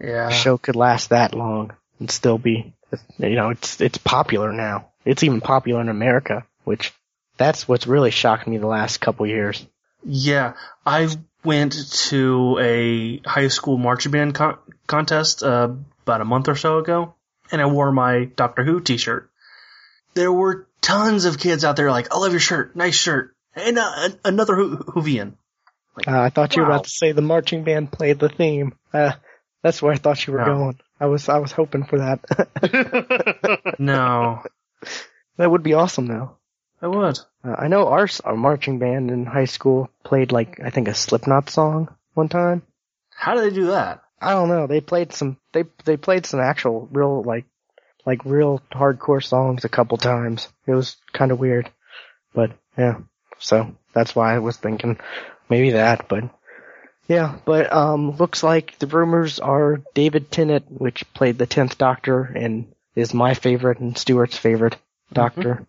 Yeah. A show could last that long and still be, you know, it's it's popular now. It's even popular in America, which that's what's really shocked me the last couple years. Yeah, I went to a high school marching band con- contest uh, about a month or so ago, and I wore my Doctor Who T-shirt. There were tons of kids out there like, "I love your shirt, nice shirt," and uh, an- another Hoovian. Whovian. Uh, I thought you were about to say the marching band played the theme. Uh, that's where I thought you were No. going. I was I was hoping for that. (laughs) (laughs) No, that would be awesome though. I would. Uh, I know our, our marching band in high school played like I think a Slipknot song one time. How do they do that? I don't know. They played some they they played some actual real like like real hardcore songs a couple times. It was kind of weird. But yeah, so that's why I was thinking maybe that. But yeah, but um, looks like the rumors are David Tennant, which played the tenth Doctor and is my favorite and Stewart's favorite Doctor.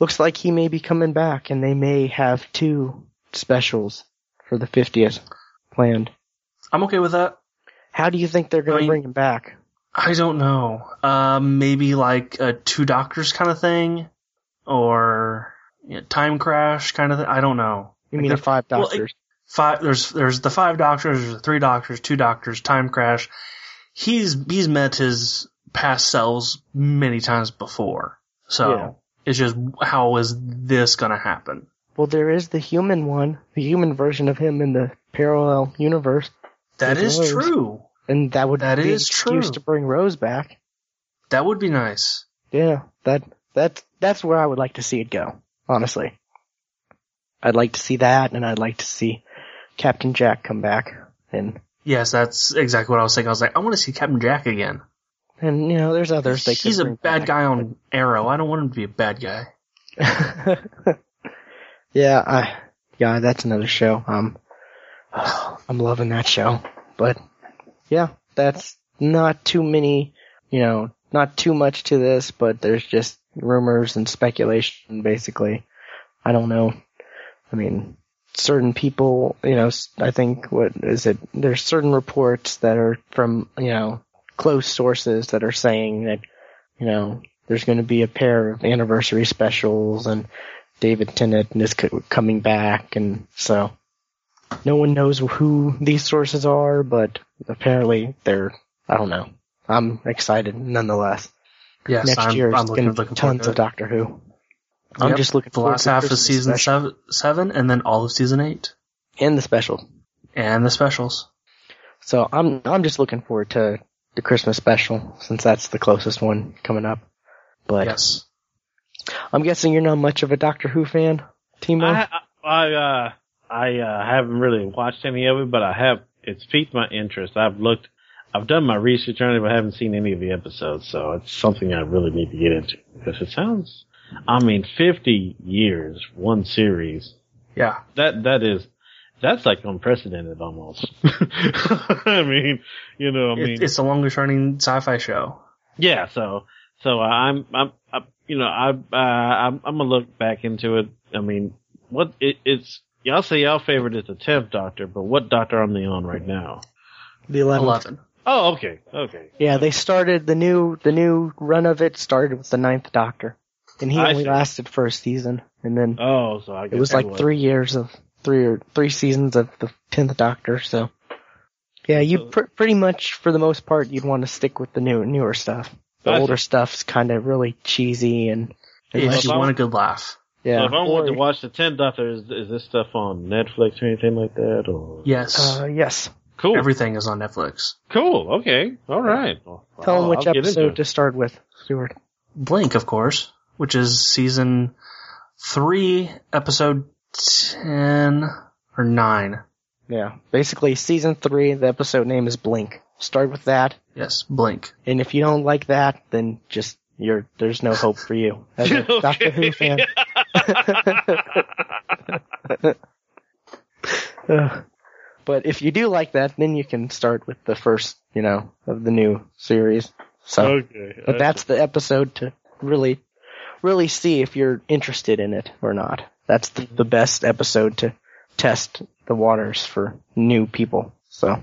Looks like he may be coming back, and they may have two specials for the fiftieth planned. I'm okay with that. How do you think they're going I to mean- bring him back? I don't know. Um, maybe like a two doctors kind of thing, or you know, time crash kind of thing. I don't know. You Like mean the- five well, it- doctors? Five. There's there's the five doctors. There's the three doctors. Two doctors. Time crash. He's he's met his past selves many times before. So Yeah. it's just how is this gonna happen? well, there is the human one, the human version of him in the parallel universe, That is true. And that would That be is an excuse true. to bring Rose back. That would be nice. Yeah, that that that's where I would like to see it go. Honestly, I'd like to see that, and I'd like to see Captain Jack come back, and Yes, that's exactly what I was thinking. I was like, I want to see Captain Jack again. and you know, there's others they He's a bad back. guy on Arrow. I don't want him to be a bad guy. (laughs) yeah, I yeah, that's another show. Um, (sighs) I'm loving that show, but yeah, that's not too many, you know, not too much to this, but there's just rumors and speculation, basically. I don't know. I mean, certain people, you know, I think what is it? There's certain reports that are from, you know, close sources that are saying that, you know, there's going to be a pair of anniversary specials and David Tennant is co- coming back, and so no one knows who these sources are, but apparently they're. I don't know. I'm excited nonetheless. Yes, Next I'm, year I'm is looking, going to be looking tons to of. Doctor Who. I'm Yep. just looking for the last to half of season seven, seven, and then all of season eight, and the special. and the specials. So I'm I'm just looking forward to the Christmas special since that's the closest one coming up. But Yes. I'm guessing you're not much of a Doctor Who fan, Timo. I I uh, I uh, haven't really watched any of it, but I have. It's piqued my interest. I've looked, I've done my research on it, but I haven't seen any of the episodes. So it's something I really need to get into because it sounds. I mean, fifty years, one series. Yeah. That that is. That's like unprecedented almost. (laughs) I mean, you know, I mean, it's the longest running sci-fi show. yeah, so so I'm I'm, i you know I uh, I'm I'm gonna look back into it. I mean, what it, it's y'all say y'all favorite is the tenth Doctor, but what Doctor am they on right now? the 11th. Eleven. Oh, okay, okay. Yeah, they started the new the new run of it started with the ninth Doctor, and he I only see. lasted for a season, and then Oh, so I guess it was like three years of three or three seasons of the tenth Doctor. So yeah, you pr- pretty much for the most part you'd want to stick with the new newer stuff. The I see. older stuff's kind of really cheesy and If unless you want a good laugh. Yeah. So if I or- wanted to watch the tenth Doctor, is, is this stuff on Netflix or anything like that? Or Yes. uh, yes. cool, Everything is on Netflix. cool. Okay, all right. Well, Tell them I'll- which I'll episode to start with, Stuart. Blink, of course, which is season three, episode ten or nine. Yeah, basically season three. The episode name is Blink. Start with that. Yes, Blink. And if you don't like that, then just you're there's no hope for you as a (laughs) Doctor Who fan. Uh, (laughs) but if you do like that, then you can start with the first, you know, of the new series. So, okay, but that's the episode to really, really see if you're interested in it or not. That's the, the best episode to test the waters for new people. So,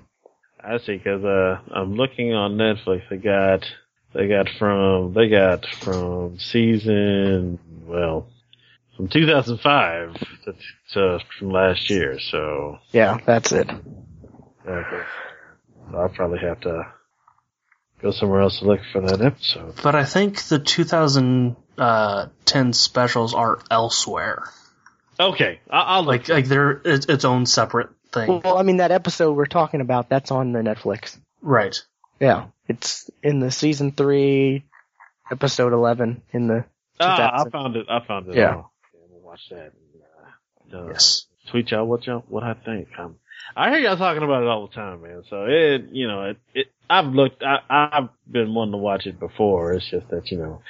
I see, because uh, I'm looking on Netflix. I got they got from they got from season well from 2005 to, to from last year. So yeah, that's it. okay, so I'll probably have to go somewhere else to look for that episode. But I think the 2010 uh, specials are elsewhere. Okay, I- I'll. Like, like they're it's, its own separate thing. Well, I mean, that episode we're talking about, that's on the Netflix. Right. Yeah, it's in the season three, episode 11 in the ah, I found it. I found it. Yeah. Okay, we'll watch that. Uh, Yes. tweet y'all what y'all what I think. Um, I hear y'all talking about it all the time, man. So it, you know, it, it I've looked, I, I've been wanting to watch it before. It's just that you know,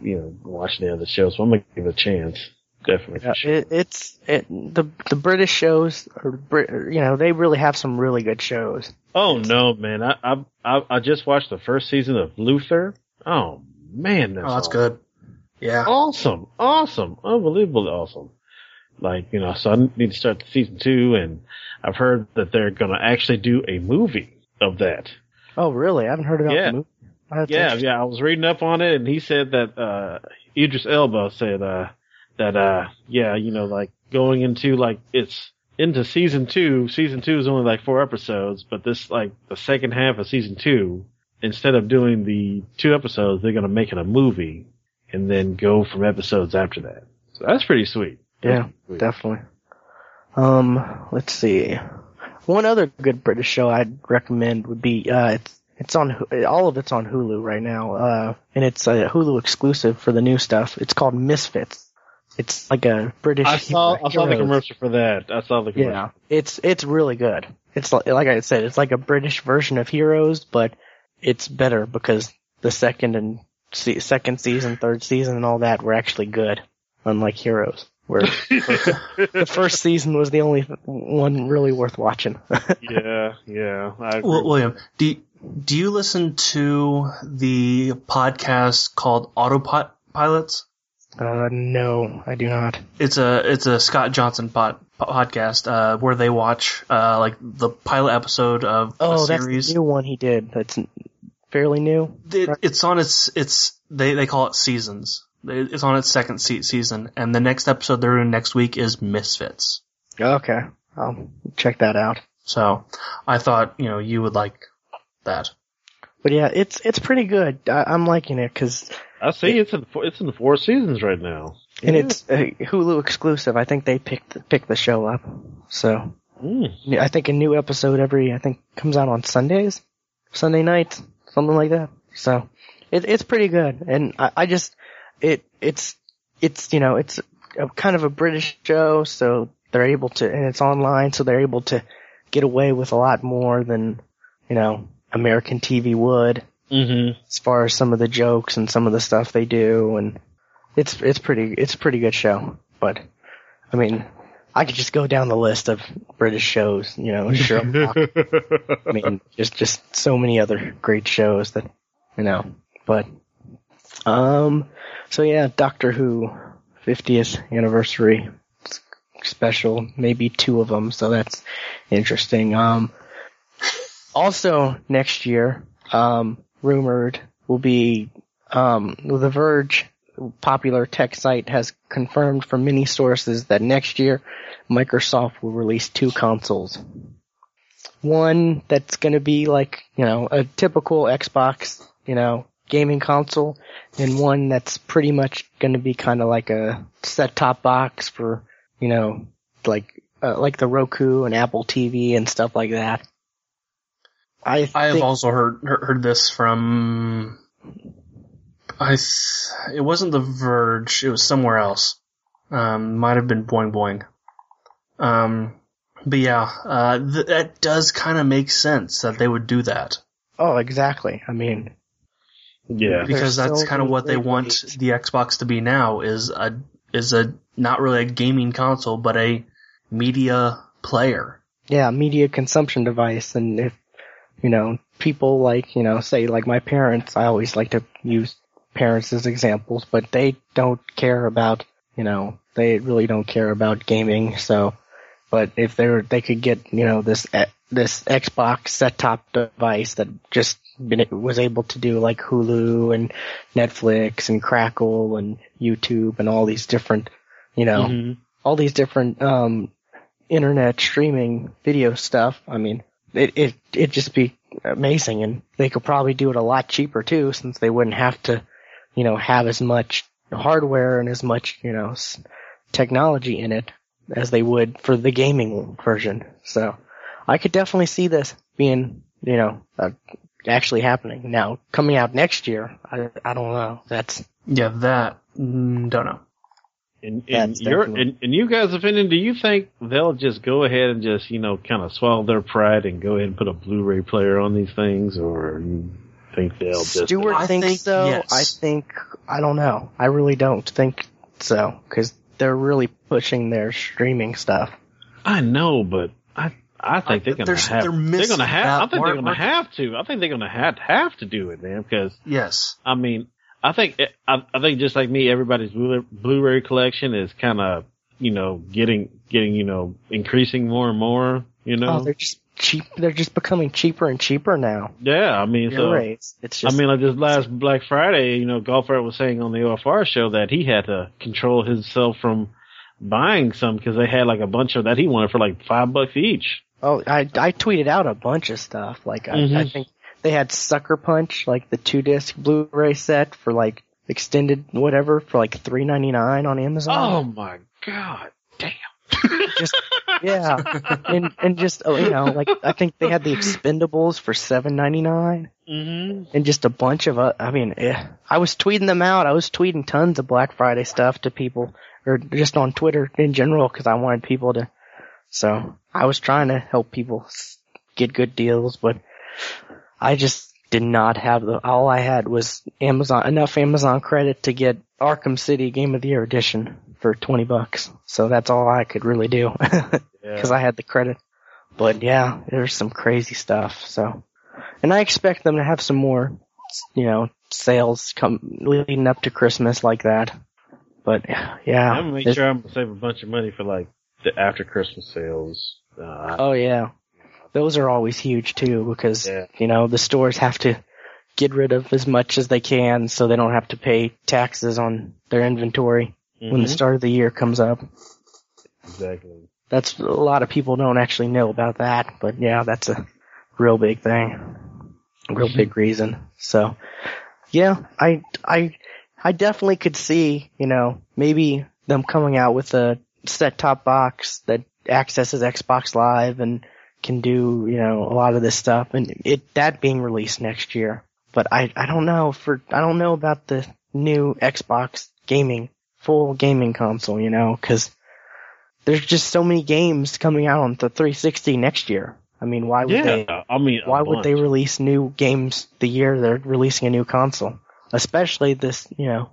you know, watching the other shows. So I'm gonna give it a chance. Definitely. Yeah, it, it's it the the British shows are Brit, you know they really have some really good shows. Oh no, man! I, I I I just watched the first season of Luther. Oh man, that's oh, that's awesome. good. Yeah. Awesome, awesome, unbelievably awesome. Like you know, so I need to start the season two, and I've heard that they're gonna actually do a movie of that. Oh really? I haven't heard about Yeah. the movie. That's Yeah, yeah, I was reading up on it, and he said that uh Idris Elba said uh that uh yeah, you know, like going into like it's into season two. Season two is only like four episodes, but this like the second half of season two, instead of doing the two episodes, they're gonna make it a movie and then go from episodes after that. So that's pretty sweet. Yeah, Sweet. definitely. Um, let's see. One other good British show I'd recommend would be uh, it's it's on all of it's on Hulu right now, uh, and it's a Hulu exclusive for the new stuff. It's called Misfits. It's like a British. I saw I saw the commercial for that. I saw the commercial. Yeah, it's it's really good. It's like, like I said, it's like a British version of Heroes, but it's better because the second and se- second season, third season, and all that were actually good, unlike Heroes, where (laughs) the first season was the only one really worth watching. (laughs) yeah, yeah. I agree. Well, William, do do you listen to the podcast called Autopilots? Uh, no, I do not. It's a it's a Scott Johnson pod, podcast uh, where they watch uh, like the pilot episode of Oh, a that's series. the new one he did. That's fairly new. It, it's on its it's they they call it seasons. It's on its second se- season, and the next episode they're doing next week is Misfits. Okay, I'll check that out. So I thought you know you would like that. But yeah, it's it's pretty good. I, I'm liking it because I see it's in it's in the four seasons right now. and Yeah. it's a Hulu exclusive. I think they picked picked the show up. So Mm. I think a new episode every I think comes out on Sundays, Sunday nights, something like that. So it, it's pretty good, and I, I just it it's it's you know it's a, kind of a British show, so they're able to and it's online, so they're able to get away with a lot more than you know American TV would Mm-hmm. as far as some of the jokes and some of the stuff they do, and it's it's pretty it's a pretty good show. But I mean, I could just go down the list of British shows, you know, Sherlock. (laughs) I mean, just just so many other great shows that you know. But um, so yeah, Doctor Who 50th anniversary special, maybe two of them, so that's interesting. Um, also next year, um, rumored will be um, The Verge, popular tech site, has confirmed from many sources that next year Microsoft will release two consoles. One that's going to be like, you know, a typical Xbox, you know, gaming console, and one that's pretty much going to be kind of like a set-top box for, you know, like uh, like the Roku and Apple TV and stuff like that. I I have also heard heard heard this from. I it wasn't The Verge. It was somewhere else. Um, might have been Boing Boing. Um, but yeah, uh, th- that does kind of make sense that they would do that oh, exactly. I mean, Yeah. because There's that's so kind of what they want ways. the Xbox to be now is a is a not really a gaming console but a media player. yeah, media consumption device. And if, you know, people like, you know, say like my parents, I always like to use parents as examples, but they don't care about, you know, they really don't care about gaming. So, but if they were, they could get, you know, this, eh, this Xbox set top device that just been, was able to do like Hulu and Netflix and Crackle and YouTube and all these different, you know, Mhm. all these different um internet streaming video stuff. I mean, it it it'd just be amazing, and they could probably do it a lot cheaper too, since they wouldn't have to, you know, have as much hardware and as much you know technology in it as they would for the gaming version. So, I could definitely see this being, you know, uh, actually happening. Now, coming out next year, I I don't know. That's Yeah, that mm, don't know. In, in That's your definitely- in, in you guys' opinion, do you think they'll just go ahead and just you know kind of swallow their pride and go ahead and put a Blu-ray player on these things, or you think they'll just Stewart I thinks think so. yes. I think I don't know. I really don't think so because they're really pushing their streaming stuff. I know, but I I think they're gonna have. they're They're, gonna have. I think they're gonna market. have to. I think they're gonna have have to do it, man. Because Yes. I mean, I think I, I think just like me, everybody's Blu- Blu-ray collection is kind of you know getting getting you know increasing more and more. You know. Oh, they're just cheap. They're just becoming cheaper and cheaper now. yeah, I mean, so Blu-rays. It's I mean, like this last Black Friday, you know, Golfert was saying on the OFR show that he had to control himself from buying some because they had like a bunch of that he wanted for like five bucks each. oh, I I tweeted out a bunch of stuff. Like I, I Mhm. think they had Sucker Punch, like the two disc Blu-ray set for like extended whatever for like three ninety nine on Amazon. Oh my god, damn! just yeah, (laughs) and and just oh, you know, like I think they had the Expendables for seven ninety nine, Mm-hmm. and just a bunch of. Uh, I mean, eh, I was tweeting them out. I was tweeting tons of Black Friday stuff to people, or just on Twitter in general, because I wanted people to. So I was trying to help people get good deals, but I just did not have the. All I had was Amazon enough Amazon credit to get Arkham City Game of the Year edition for twenty bucks. So that's all I could really do. (laughs) because I had the credit. But yeah, there's some crazy stuff. So, and I expect them to have some more, you know, sales come leading up to Christmas like that. But yeah, I'm gonna make sure I'm gonna save a bunch of money for like the after Christmas sales. Uh, Oh yeah, those are always huge too because Yeah. you know the stores have to get rid of as much as they can so they don't have to pay taxes on their inventory when the mhm, start of the year comes up. exactly. That's a lot of people don't actually know about that, but yeah, that's a real big thing, a real big (laughs) reason. So, yeah, I I I definitely could see, you know, maybe them coming out with a set top box that accesses Xbox Live and can do, you know, a lot of this stuff, and it that being released next year. But I I don't know for I don't know about the new Xbox gaming full gaming console, you know, because there's just so many games coming out on the 360 next year. I mean, why would Yeah, they? I mean, Why would they release new games the year they're releasing a new console? Especially this, you know,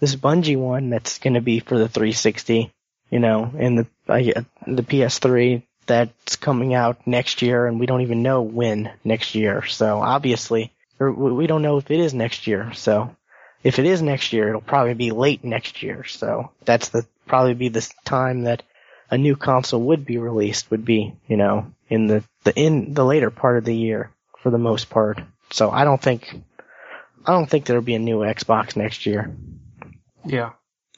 this Bungie one that's going to be for the 360, you know, and the uh, the PS3 that's coming out next year, and we don't even know when next year. So obviously, or we we don't know if it is next year. So if it is next year, it'll probably be late next year. So that's the probably be the time that a new console would be released. Would be you know in the the in the later part of the year for the most part. So I don't think I don't think there'll be a new Xbox next year, Yeah.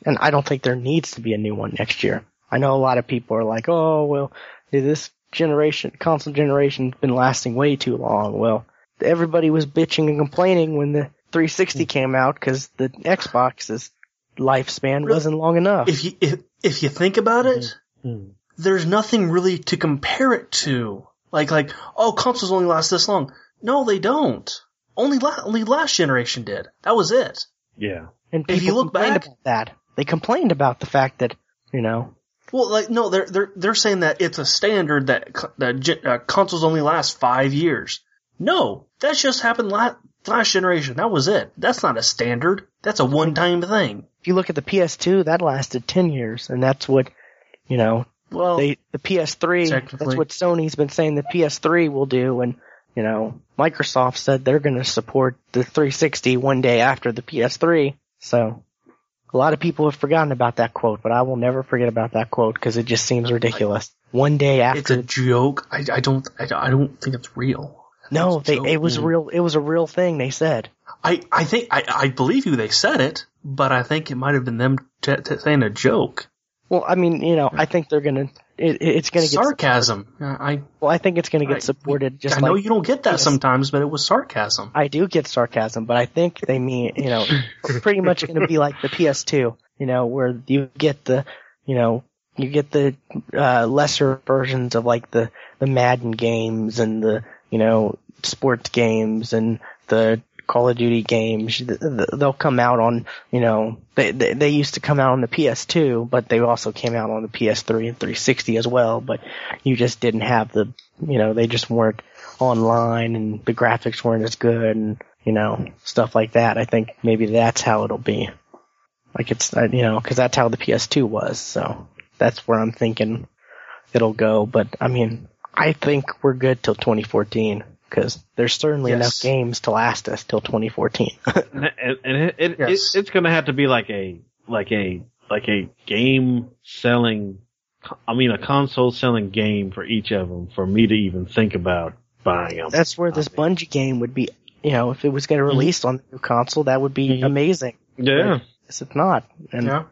and I don't think there needs to be a new one next year. I know a lot of people are like, oh well, this generation console generation's been lasting way too long. Well, everybody was bitching and complaining when the 360 came out because the Xbox's lifespan Really? wasn't long enough. If you if if you think about it, Hmm. there's nothing really to compare it to. Like like oh, consoles only last this long. No, they don't. Only la- only last generation did. That was it. Yeah. and if you look complained back- about that. They complained about the fact that you know Well, like no, they're they're they're saying that it's a standard that that uh, consoles only last five years. No, that just happened last last generation. That was it. That's not a standard. That's a one time thing. if you look at the PS2, that lasted 10 years, and that's what, you know, Well, they, the PS3, Technically. that's what Sony's been saying the PS3 will do, and, you know, Microsoft said they're gonna support the 360 one day after the PS3, so, a lot of people have forgotten about that quote, but I will never forget about that quote, because it just seems ridiculous. One day after it's a joke. I, I don't I, I don't think it's real. no, they, it was mm. real, it was a real thing they said. I I think I I believe you. They said it, but I think it might have been them t- t- saying a joke. Well, I mean, you know, I think they're gonna, it, it's gonna get, sarcasm. I well, I think it's gonna get Right. supported just I like know you don't get that Yes. sometimes, but it was sarcasm. I do get sarcasm, but I think they mean, you know, pretty much going to be like the PS2, you know, where you get the, you know, you get the uh, lesser versions of like the the Madden games and the, you know, sports games and the Call of Duty games. Th- th- They'll come out on, you know, they, they they used to come out on the PS2, but they also came out on the PS3 and 360 as well. But you just didn't have the, you know, they just weren't online and the graphics weren't as good and you know stuff like that. I think maybe that's how it'll be. Like it's uh, you know because that's how the PS2 was. So that's where I'm thinking it'll go. But I mean, I think we're good till 2014 because there's certainly Yes. enough games to last us till 2014. (laughs) and, and it, it, Yes. it it's going to have to be like a like a like a game selling. I mean, a console selling game for each of them for me to even think about buying them. that's where this Bungie game would be. You know, if it was going Mm-hmm. to release on the new console, that would be Mhm. amazing. yeah. Yes, it's not. And Yeah.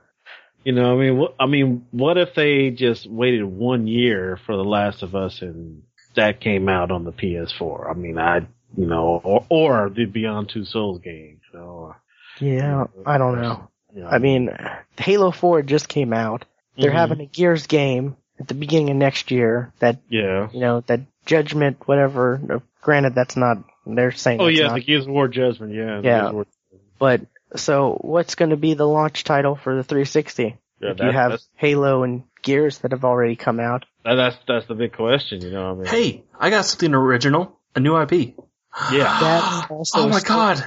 You know, I mean, what, I mean, what if they just waited one year for The Last of Us and that came out on the PS4? I mean, I, you know, or, or the Beyond Two Souls game, you know. yeah, I don't know. Know, I mean, Halo 4 just came out. They're Mhm. having a Gears game at the beginning of next year. That yeah. you know, that Judgment, whatever. Granted, that's not. They're saying. Oh yeah, not, the Gears of War Judgment, yeah. Yeah. War- But so, what's going to be the launch title for the 360? yeah, if you have Halo and Gears that have already come out. That- that's that's the big question, you know. What I mean, Hey, I got something original. A new IP. Yeah. (gasps) That's also oh my story. god.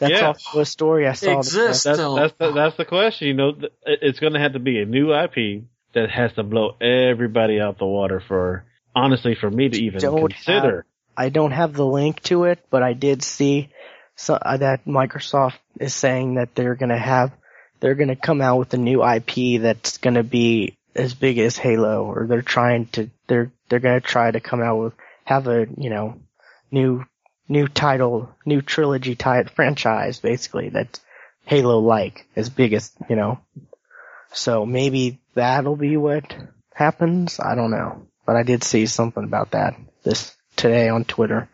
That's Yeah. also a story I saw. Exists. that- that's still- that's the, that's the question. You know, it's going to have to be a new IP that has to blow everybody out the water for honestly for me to even Don't consider. I don't have the link to it, but I did see so, uh, that Microsoft is saying that they're going to have, they're going to come out with a new IP that's going to be as big as Halo, or they're trying to, they're, they're to try to come out with, have a, you know, new, new title, new trilogy type franchise, basically, that's Halo-like, as big as, you know. So maybe that'll be what happens. I don't know. But I did see something about that this today on Twitter.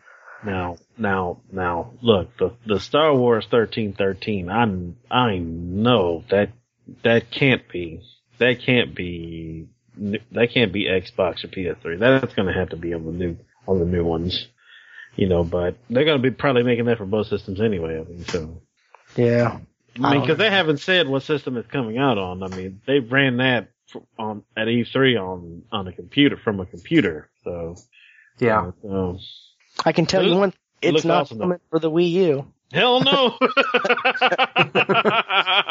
Now, now, now, look, the the Star Wars thirteen thirteen. I I know that that can't be that can't be that can't be Xbox or PS3. That's going to have to be on the new on the new ones, you know. But they're going to be probably making that for both systems anyway. I mean, so Yeah. I mean, because they haven't said what system it's coming out on. I mean, they ran that on at E3 on on a computer from a computer. So Yeah. Uh, so, I can tell It you one, it's not awesome, for the Wii U. hell no. (laughs) (laughs)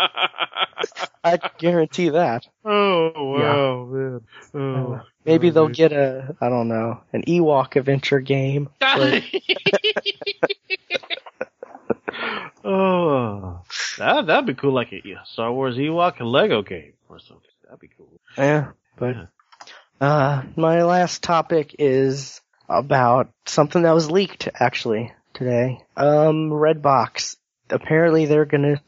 I guarantee that. (laughs) oh wow, man. Oh, Maybe oh, they'll man. get a, I don't know, an Ewok adventure game. (laughs) but- (laughs) oh, that that'd be cool, like a yeah, Star Wars Ewok and Lego game or something. That'd be cool. yeah, but, Yeah. uh, my last topic is about something that was leaked actually today. Um, Redbox. Apparently they're gonna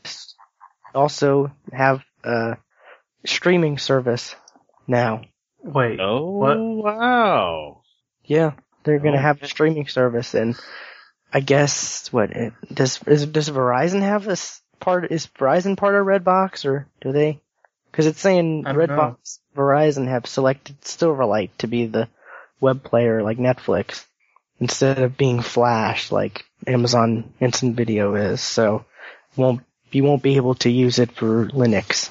also have a streaming service now. Wait. Oh What? wow. Yeah, they're gonna Oh. have a streaming service, and I guess what it, does is, does Verizon have this part? Is Verizon part of Redbox, or do they? Because it's saying I don't know. Redbox, Verizon have selected Silverlight to be the web player like Netflix instead of being Flash like Amazon Instant Video is. So won't you won't be able to use it for Linux.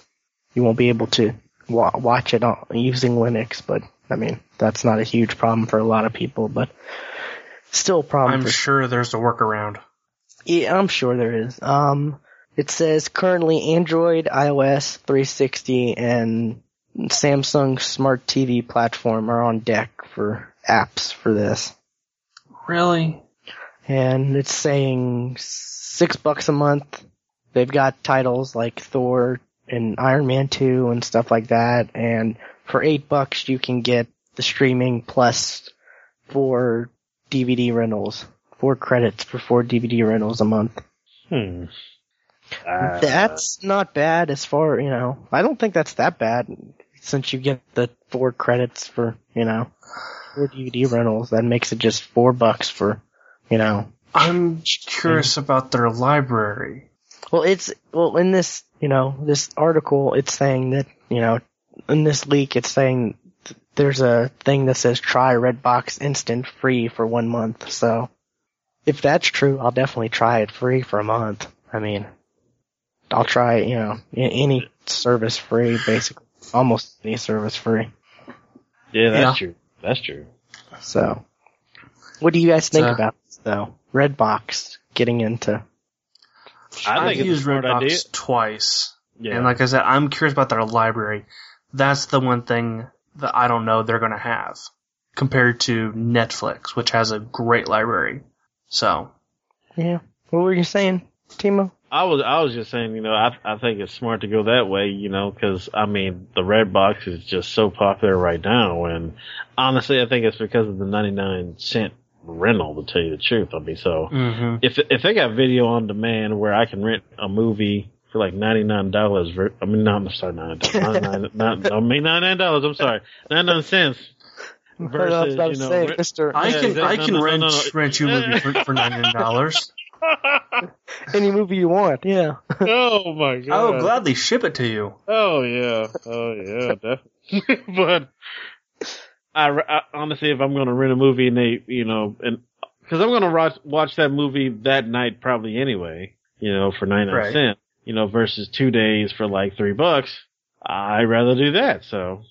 You won't be able to wa- watch it on, using Linux, but I mean that's not a huge problem for a lot of people, but still a problem. I'm for sure there's a workaround. yeah, I'm sure there is. Um, it says currently Android, iOS 360, and Samsung Smart TV platform are on deck for apps for this. Really? And it's saying six bucks a month. They've got titles like Thor and Iron Man 2 and stuff like that. And for eight bucks, you can get the streaming plus four DVD rentals. Four credits for four DVD rentals a month. Hmm. Uh, That's not bad as far, you know, I don't think that's that bad since you get the four credits for, you know, four DVD rentals. That makes it just four bucks for, you know. I'm curious about their library. Well, it's, well, in this, you know, this article, it's saying that, you know, in this leak, it's saying th- there's a thing that says try Redbox Instant free for one month. So if that's true, I'll definitely try it free for a month. I mean, I'll try, you know, any service free, basically, almost any service free. yeah, that's Yeah. true. That's true. So, what do you guys think So- about this, though? Redbox getting into, I I've think used Redbox idea. twice. Yeah. And like I said, I'm curious about their library. That's the one thing that I don't know they're going to have compared to Netflix, which has a great library. So, Yeah. What were you saying, Timo? I was I was just saying, you know, I I think it's smart to go that way, you know, because I mean the Redbox is just so popular right now, and honestly, I think it's because of the ninety nine cent rental. To tell you the truth, I mean, so hmm if if they got video on demand where I can rent a movie for like ninety nine dollars, I mean, no, I'm sorry, ninety nine, not, (laughs) I mean ninety nine dollars. I'm sorry, ninety nine cents. (laughs) I was Versus, about you to know, say, Mister. I Yeah, can exactly. I can no, no, rent no, no. rent you a movie for, for ninety nine dollars. (laughs) Any movie you want. Yeah. oh my god! I god! will gladly ship it to you. Oh yeah, oh yeah, definitely. but I, I honestly, if I'm going to rent a movie and they, you know, and because I'm going to watch watch that movie that night probably anyway, you know, for ninety nine Right. cents, you know, versus two days for like three bucks, I'd rather do that. So,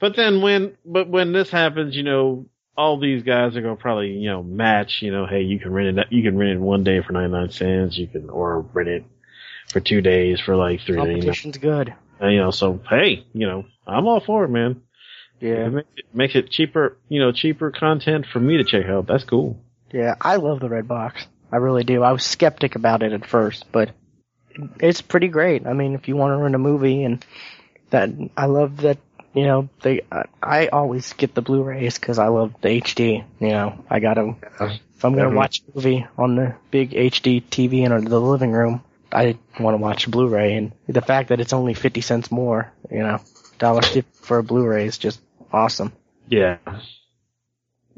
but then when, but when this happens, you know, all these guys are going to probably, you know, match, you know, hey, you can rent it, you can rent it one day for ninety nine cents, you can, or rent it for two days for like three, you know, Competition's good. uh, you know, so hey, you know, I'm all for it, man. Yeah. It makes it, makes it cheaper, you know, cheaper content for me to check out. That's cool. Yeah, I love the Redbox. I really do. I was skeptic about it at first, but it's pretty great. I mean, if you want to rent a movie and that, I love that, you know, they, I, I always get the Blu-rays cause I love the HD, you know, I gotta, if I'm gonna watch a movie on the big HD TV in the living room, I want to watch a Blu-ray and the fact that it's only 50 cents more, you know, dollar fifty for a Blu-ray is just awesome. Yeah.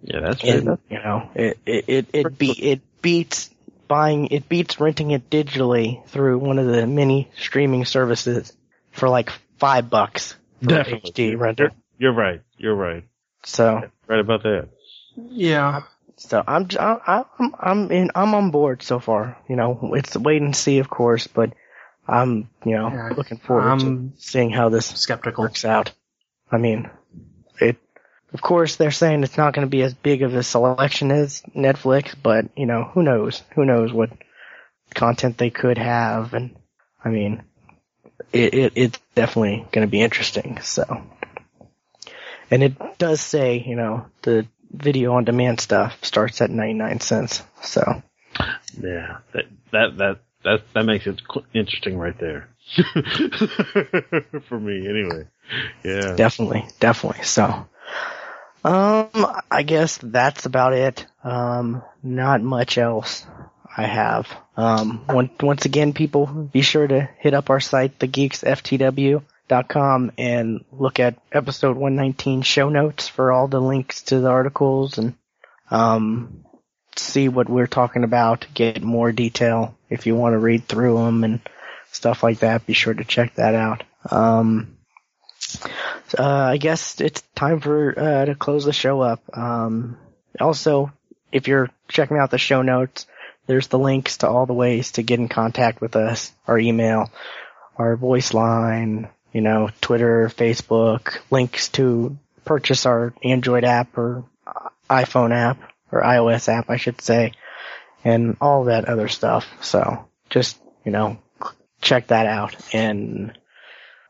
Yeah, that's And, good. you know, it it it it, be, it beats buying it beats renting it digitally through one of the many streaming services for like five bucks for Definitely. HD renter. You're right. You're right. So Right about that. Yeah. so I'm j- I- I'm I'm in I'm on board so far. You know, it's wait and see, of course, but I'm you know Yeah, looking forward I'm- to seeing how this Skeptical. works out. I mean, it. Of course, they're saying it's not going to be as big of a selection as Netflix, but you know, who knows? Who knows what content they could have? And I mean, it, it it's definitely going to be interesting. So, and it does say, you know, the video on demand stuff starts at ninety nine cents. So, Yeah. That that that that that makes it interesting right there. (laughs) For me, anyway. Yeah. definitely, definitely. So, um, I guess that's about it. Um, not much else I have. Um, one, once again, people, be sure to hit up our site, thegeeksftw.com and look at episode 119 show notes for all the links to the articles and, um, see what we're talking about, get more detail if you want to read through them and stuff like that. Be sure to check that out. Um, uh, I guess it's time for uh, to close the show up. Um, also, if you're checking out the show notes, there's the links to all the ways to get in contact with us: our email, our voice line, you know, Twitter, Facebook, links to purchase our Android app or uh, iPhone app or iOS app, I should say, and all that other stuff. So just you know, check that out and.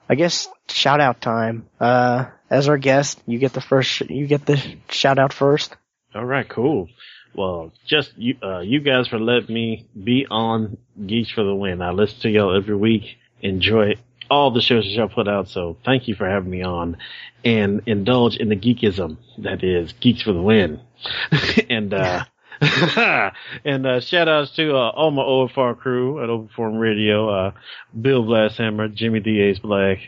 I guess shout out time. Uh, as our guest, you get the first, sh- you get the shout out first. All right, cool. Well, just you, uh, you guys for letting me be on Geeks for the Win. I listen to y'all every week, enjoy all the shows that y'all put out, so thank you for having me on and indulge in the geekism that is Geeks for the Win. (laughs) and, uh, (laughs) (laughs) and, uh, shout outs to, uh, all my OFR crew at Open Forum Radio, uh, Bill Blasthammer, Jimmy D. Ace Black,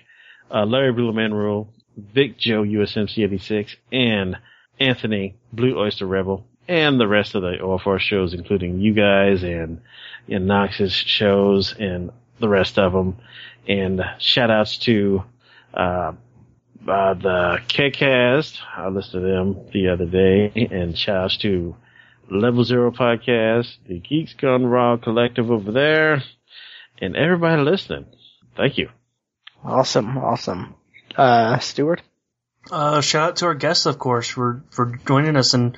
uh, Larry Blue Man Rule, Vic Joe USMC 86, and Anthony Blue Oyster Rebel, and the rest of the OFR shows, including you guys and, and Knox's shows and the rest of them. And shout outs to, uh, uh, the KCast. I listened to them the other day and shout outs to Level Zero Podcast, the Geeks Gone Raw Collective over there, and everybody listening. Thank you. Awesome, awesome. Uh, Stuart? Uh, shout out to our guests, of course, for, for joining us and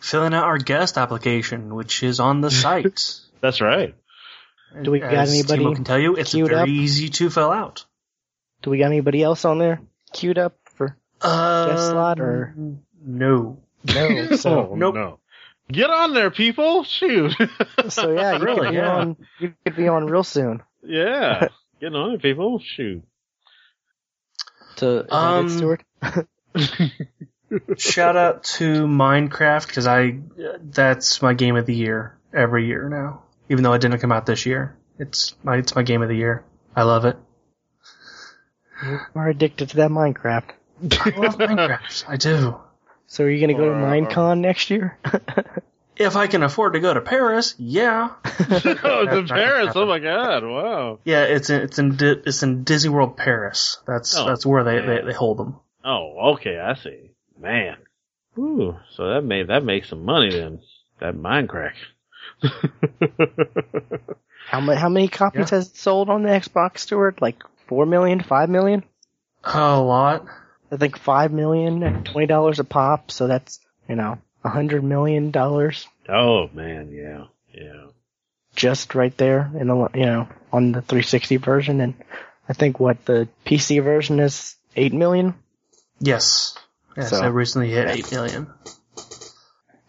filling out our guest application, which is on the site. (laughs) That's right. Do we got anybody Timo can tell you, it's queued very up? easy to fill out. Do we got anybody else on there queued up for? Uh, guest slot or- no? No. So (laughs) Oh, Nope. no. Get on there, people! Shoot! (laughs) so yeah, you Really, could be yeah. on. You could be on real soon. yeah, (laughs) get on it, people! Shoot. To is that it, Um, Stuart. (laughs) Shout out to Minecraft because I that's my game of the year every year now. Even though it didn't come out this year, it's my it's my game of the year. I love it. You are addicted to that Minecraft. I love Minecraft. I do. So are you gonna go to Or- uh, Minecon next year? (laughs) If I can afford to go to Paris, yeah, (laughs) oh, it's in Paris! Oh my god! Wow. yeah. It's in it's in Di- it's in Disney World Paris. That's Oh, that's where they, yeah. they they hold them. Oh, okay, I see. Man. Ooh, so that made that makes some money then. That Minecraft. (laughs) how many how many copies has it sold on the Xbox, Store? Like four million, five million? A lot. I think five million at twenty dollars a pop. So that's you know a hundred million dollars oh man, yeah, yeah. just right there in the you know on the 360 version, and I think what the PC version is eight million. Yes. Yes. So- I recently hit eight million.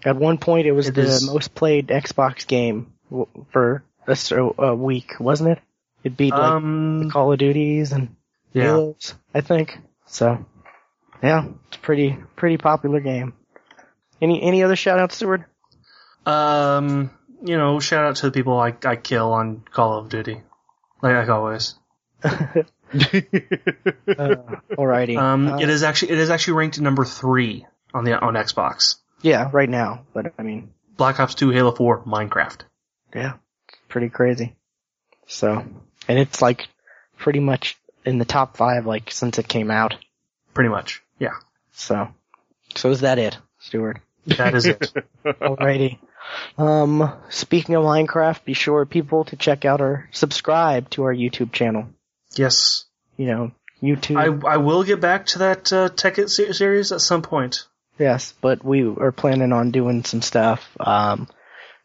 At one point, it was It the is- most played Xbox game w- for a, week, wasn't it? It beat like Um. Call of Duties and Yeah. Halos, I think. So, yeah, it's pretty pretty popular game. Any any other shout outs, Stuart? Um. You know, shout out to the people I I kill on Call of Duty, like like always. (laughs) (laughs) Uh, alrighty. Um. Uh, it is actually it is actually ranked number three on the on Xbox. yeah, right now, but I mean, Black Ops 2, Halo 4, Minecraft. yeah, it's pretty crazy. So, and it's like pretty much in the top five, like since it came out. Pretty much. Yeah. So, so is that it, Stuart? That is it. (laughs) Alrighty. Um, speaking of Minecraft, be sure people to check out our subscribe to our YouTube channel. yes. You know, YouTube. I I will get back to that uh, Tech It series at some point. Yes, but we are planning on doing some stuff, um,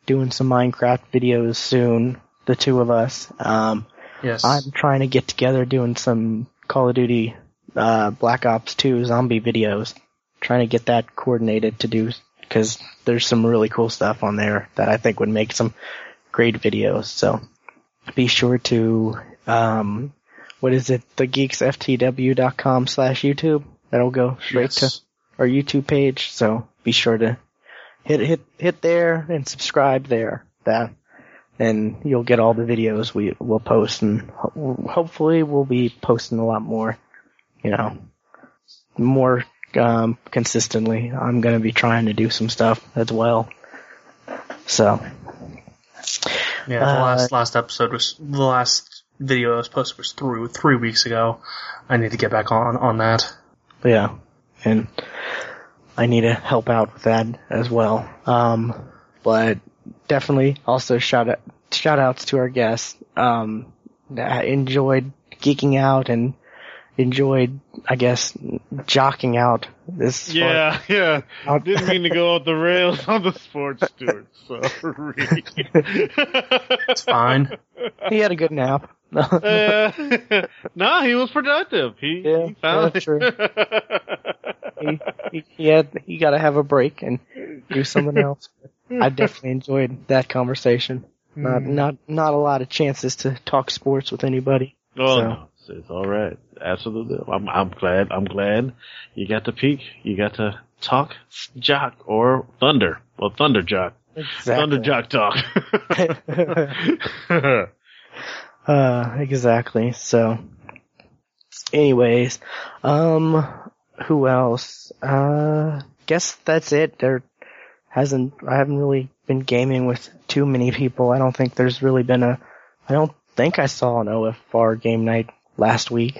doing some Minecraft videos soon, the two of us. Um, Yes. I'm trying to get together doing some Call of Duty, uh, Black Ops 2 zombie videos. Trying to get that coordinated to do, cause there's some really cool stuff on there that I think would make some great videos. So be sure to, um, what is it? TheGeeksFTW.com slash YouTube. That'll go straight to our YouTube page. So be sure to hit hit hit there and subscribe there. That and you'll get all the videos we will post, and ho- hopefully we'll be posting a lot more. You know, more um, consistently. I'm gonna be trying to do some stuff as well. So Yeah. The uh, last last episode was the last video I was posted was through three weeks ago. I need to get back on on that. yeah, and I need to help out with that as well. Um, but definitely also shout out shout outs to our guests. Um, I enjoyed geeking out and enjoyed, I guess, jocking out this. yeah, yeah. far. Didn't mean to go off the rails on the sports, Stuart. Sorry. (laughs) It's fine. he had a good nap. (laughs) Uh, (laughs) no, he was productive. He, Yeah, he found that's true. he, he, he had he got to have a break and do something else. I definitely enjoyed that conversation. Not not not a lot of chances to talk sports with anybody. Oh So- no, it's, it's all right. Absolutely. I'm I'm glad. I'm glad you got to peek. You got to talk jock or thunder. Well, thunder jock. Thunder jock talk. (laughs) Uh, exactly. So, anyways, um, who else? Uh, guess that's it. There hasn't, I haven't really been gaming with too many people. I don't think there's really been a, I don't think I saw an OFR game night last week.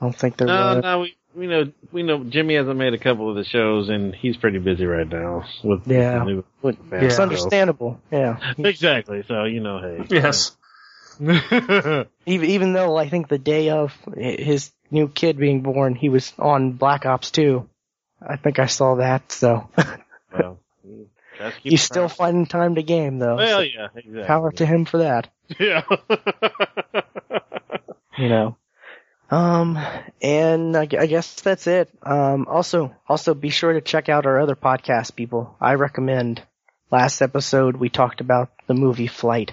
I don't think there no, was. no, we we know we know Jimmy hasn't made a couple of the shows, and he's pretty busy right now with Yeah. new But fan It's understandable. Yeah. (laughs) Exactly. So you know, hey. Yes. (laughs) even even though I think the day of his new kid being born, he was on Black Ops 2. I think I saw that. So (laughs) well, that's keep he's still trying. finding time to game though. Well, so yeah, exactly. power to him for that. Yeah. you know. Um, and I, I guess that's it. Um, also, also be sure to check out our other podcast, people. I recommend. Last episode we talked about the movie Flight,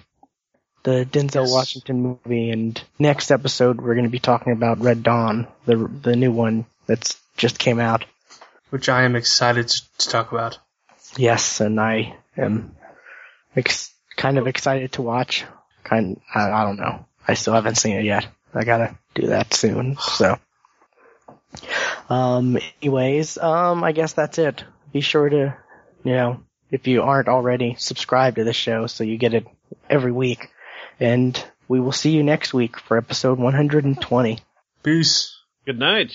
the Denzel Yes. Washington movie, and next episode we're going to be talking about Red Dawn, the the new one that's just came out. which I am excited to, talk about. Yes, and I am ex- kind of excited to watch. Kind, I, I don't know. I still haven't seen it yet. I gotta do that soon. So, um, anyways, um, I guess that's it. Be sure to, you know, if you aren't already, subscribe to the show so you get it every week. And we will see you next week for episode 120. Peace. Good night.